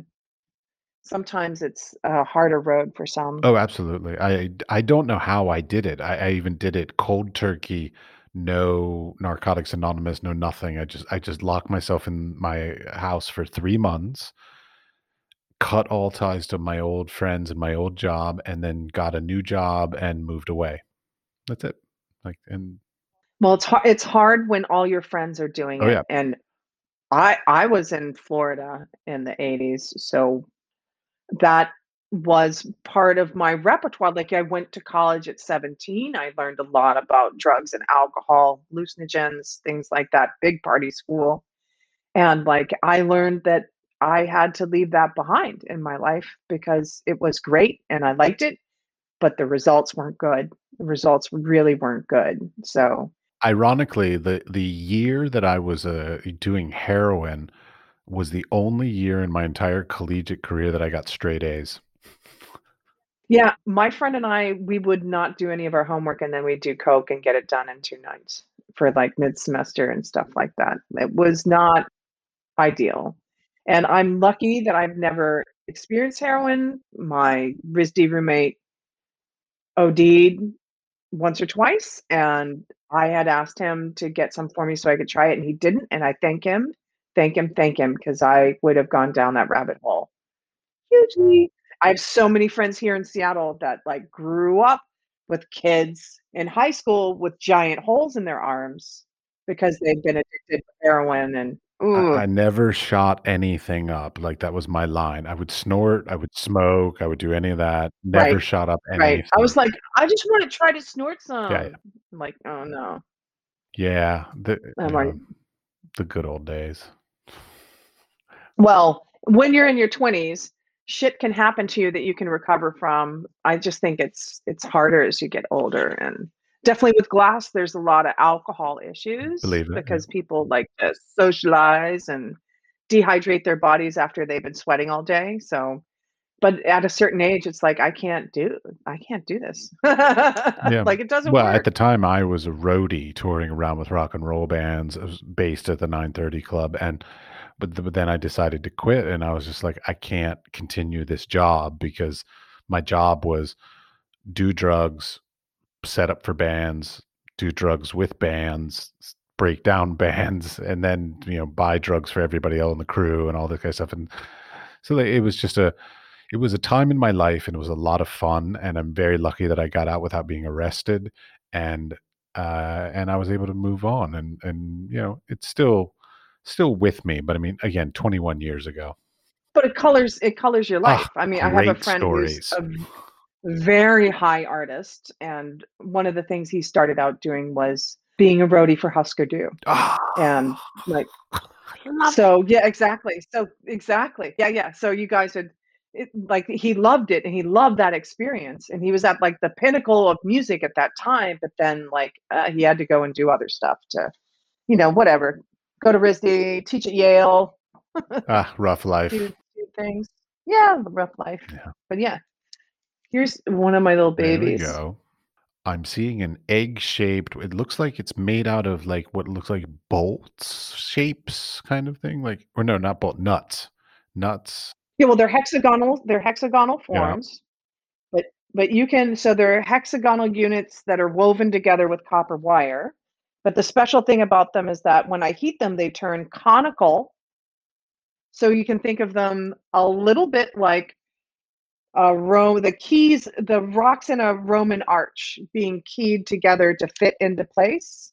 sometimes it's a harder road for some. oh, absolutely. I I don't know how I did it. I, I even did it cold turkey, no Narcotics Anonymous, no nothing. I just I just locked myself in my house for three months, cut all ties to my old friends and my old job, and then got a new job and moved away. That's it. Like and Well, it's hard it's hard when all your friends are doing Oh, it, yeah. and I I was in Florida in the '80s, so that was part of my repertoire, like, I went to college at 17, I learned a lot about drugs and alcohol, hallucinogens, things like that, big party school, and, like, I learned that I had to leave that behind in my life because it was great and I liked it, but the results weren't good. The results really weren't good, so Ironically, the the year that I was, uh, doing heroin was the only year in my entire collegiate career that I got straight A's. Yeah, my friend and I, we would not do any of our homework, and then we'd do coke and get it done in 2 nights for, like, mid-semester and stuff like that. It was not ideal, and I'm lucky that I've never experienced heroin. My RISD roommate OD'd once or twice, and I had asked him to get some for me so I could try it, and he didn't, and I thank him, thank him, thank him, because I would have gone down that rabbit hole hugely. I have so many friends here in Seattle that, like, grew up with kids in high school with giant holes in their arms because they've been addicted to heroin and ooh. I never shot anything up, like, that was my line. I would snort, I would smoke, I would do any of that, never Right, shot up right. I was like, "I just wanna try to snort Yeah, some." I'm like, "Oh, no." Yeah, the I'm like the good old days. Well, when you're in your 20s, shit can happen to you that you can recover from. I just think it's it's harder as you get older, and definitely with glass, there's a lot of alcohol issues Believe it, yeah. because people like to socialize and dehydrate their bodies after they've been sweating all day, so but at a certain age, it's like, "I can't do I can't do this." Yeah. Like, it doesn't Well, at the time, I was a roadie touring around with rock and roll bands. I was based at the 930 Club, and but th but then I decided to quit, and I was just like, "I can't continue this job," because my job was do drugs, set up for bands, do drugs with bands, break down bands, and then, you know, buy drugs for everybody else on the crew and all that kinda stuff, and so, it was just a it was a time in my life, and it was a lot of fun, and I'm very lucky that I got out without being arrested, and, uh, and I was able to move on, and and, you know, it's still still with me, but I mean, again, 21 years ago. But it colors it colors your Ah, life. I mean, I have a friend who's stories. a v very high artist, and one of the things he started out doing was being a roadie for Hüsker Dü, Ah, and, like love it. so, yeah, exactly. So exactly. Yeah, yeah. So you guys had it like, he loved it, and he loved that experience, and he was at, like, the pinnacle of music at that time, but then, like, uh, he had to go and do other stuff to, you know, whatever, go to RISD, teach at Yale, Ah, rough life. do things. Yeah, rough life. Yeah. But, yeah. Here's one of my little babies. There we go. I'm seeing an egg-shaped it looks like it's made out of, like, what looks like bolts shapes kind of thing, like or no, not bolt nuts. Nuts. Yeah, well, they're hexagonal they're hexagonal forms. Yeah. forms, but but you can so they're hexagonal units that are woven together with copper wire, but the special thing about them is that when I heat them, they turn conical so you can think of them a little bit like a row the keys the rocks in a Roman arch being keyed together to fit into place.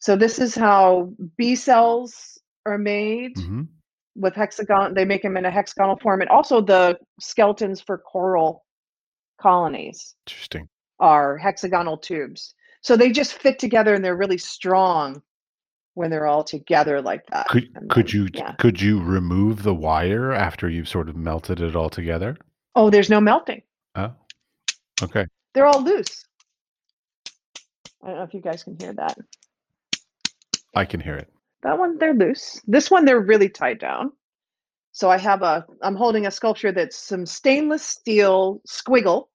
So this is how bee cells are made Mhm. with hexagon they make them in a hexagonal form, and also the skeletons for coral colonies Interesting. are hexagonal tubes. So they just fit together, and they're really strong when they're all together like that, could then you yeah. could you remove the wire after you've sort of melted it all together? Oh, there's no melting. Oh, okay. They're all loose. I don't know if you guys can hear that. I can hear it. That one, they're loose. This one, they're really tied down. So I have a I'm holding a sculpture that's some stainless steel squiggle,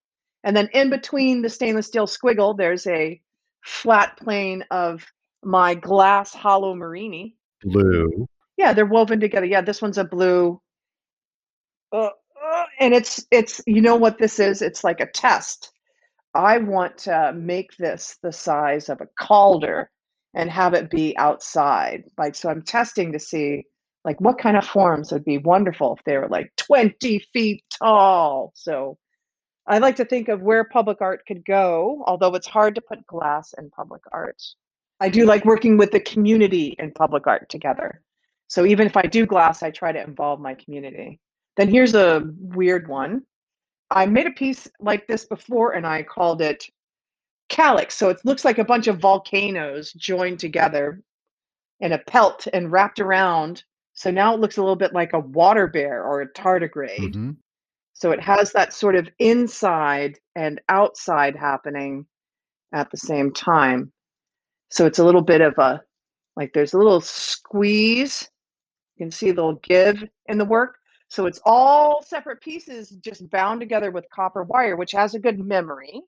and then in between the stainless steel squiggle, there's a flat plane of my glass hollow murrini. Blue. Yeah, they're woven together. Yeah, this one's a blue uh, and it's it's you know what this is? It's like a test. I want to make this the size of a Calder and have it be outside. Like, so I'm testing to see, like, what kind of forms would be wonderful if they were, like, 20 feet tall. So, I like to think of where public art could go, although it's hard to put glass in public art. I do like working with the community in public art together. So even if I do glass, I try to involve my community. Then here's a weird one. I made a piece like this before and I called it Calyx. So it looks like a bunch of volcanoes joined together in a pelt and wrapped around. So now it looks a little bit like a water bear or a tardigrade. hmm So it has that sort of inside and outside happening at the same time. So it's a little bit of a like there's a little squeeze. You can see a little give in the work. So it's all separate pieces just bound together with copper wire, which has a good memory.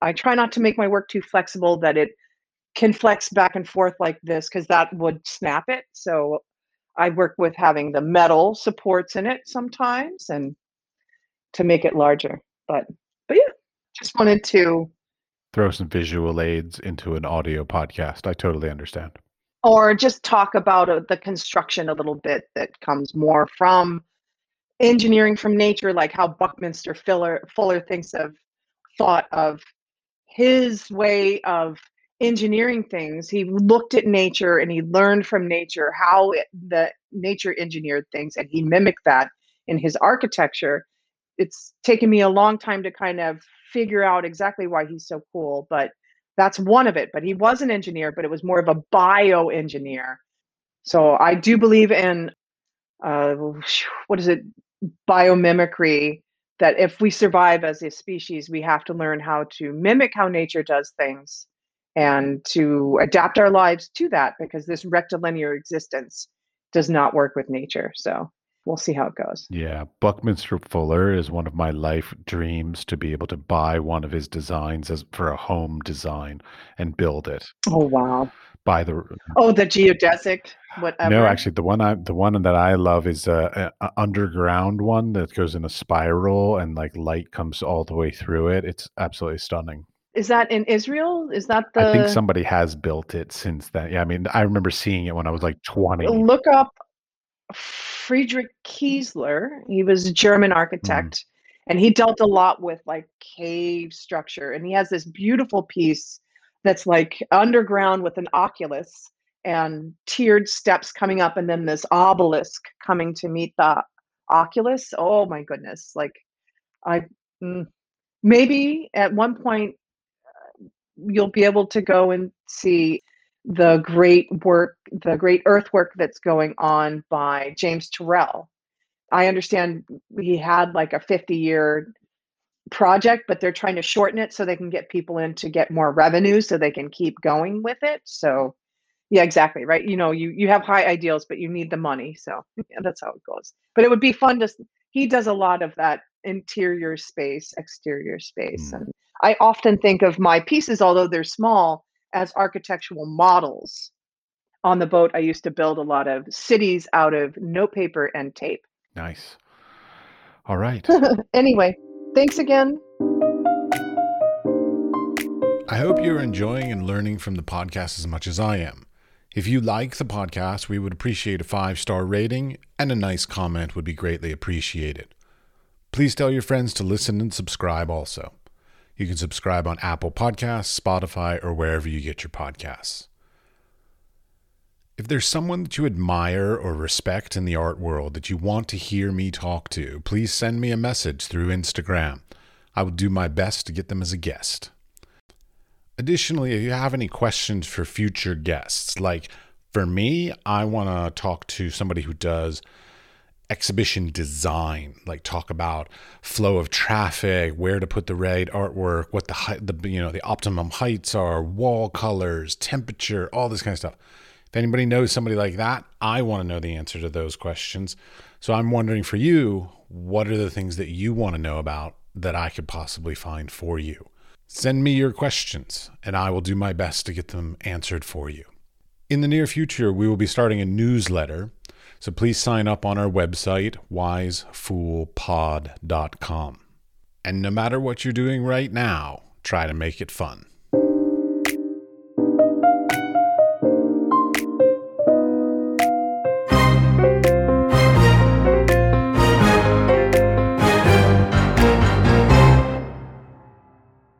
I try not to make my work too flexible that it can flex back and forth like this because that would snap it. So I work with having the metal supports in it sometimes and to make it larger. But but yeah, just wanted to Throw some visual aids into an audio podcast. I totally understand. or just talk about uh, the construction a little bit that comes more from engineering from nature, like how Buckminster Fuller, Fuller thinks of thought of his way of engineering things. He looked at nature and he learned from nature how it, the nature engineered things, and he mimicked that in his architecture. It's taken me a long time to kind of figure out exactly why he's so cool, but that's one of it. But he was an engineer, but it was more of a bioengineer. So I do believe in uh, what is it, biomimicry. That if we survive as a species, we have to learn how to mimic how nature does things and to adapt our lives to that because this rectilinear existence does not work with nature. So we'll see how it goes. Yeah, Buckminster Fuller is one of my life dreams to be able to buy one of his designs as for a home design and build it. Oh wow! Buy the Oh, the geodesic, whatever. no, actually, the one I the one that I love is a, a, underground one that goes in a spiral and like light comes all the way through it. It's absolutely stunning. is that in Israel? Is that the? I think somebody has built it since then. Yeah, I mean, I remember seeing it when I was like twenty. look up Friedrich Kiesler. He was a German Mm. architect and he dealt a lot with like cave structure. And he has this beautiful piece that's like underground with an oculus and tiered steps coming up, and then this obelisk coming to meet the oculus. Oh my goodness. Like, I mm, maybe at one point you'll be able to go and see the great work, the great earthwork that's going on by James Turrell. I understand he had like a 50 year project, but they're trying to shorten it so they can get people in to get more revenue so they can keep going with it. So, yeah, exactly. Right. You know, you, you have high ideals, but you need the money. So, yeah, that's how it goes. But it would be fun to, he does a lot of that interior space, exterior space. Mm. And I often think of my pieces, although they're small, as architectural models. On the boat, I used to build a lot of cities out of notepaper and tape. Nice. All right. anyway, thanks again. I hope you're enjoying and learning from the podcast as much as I am. If you like the podcast, we would appreciate a five star rating and a nice comment would be greatly appreciated. Please tell your friends to listen and subscribe also. You can subscribe on Apple Podcasts, Spotify, or wherever you get your podcasts. If there's someone that you admire or respect in the art world that you want to hear me talk to, please send me a message through Instagram. I will do my best to get them as a guest. Additionally, if you have any questions for future guests, like for me, I want to talk to somebody who does exhibition design, like talk about flow of traffic, where to put the right artwork, what the the you know the optimum heights are, wall colors, temperature, all this kind of stuff. If anybody knows somebody like that, I want to know the answer to those questions. So I'm wondering for you, what are the things that you want to know about that I could possibly find for you? Send me your questions, and I will do my best to get them answered for you. In the near future, we will be starting a newsletter, so please sign up on our website, wisefoolpod.com. And no matter what you're doing right now, try to make it fun.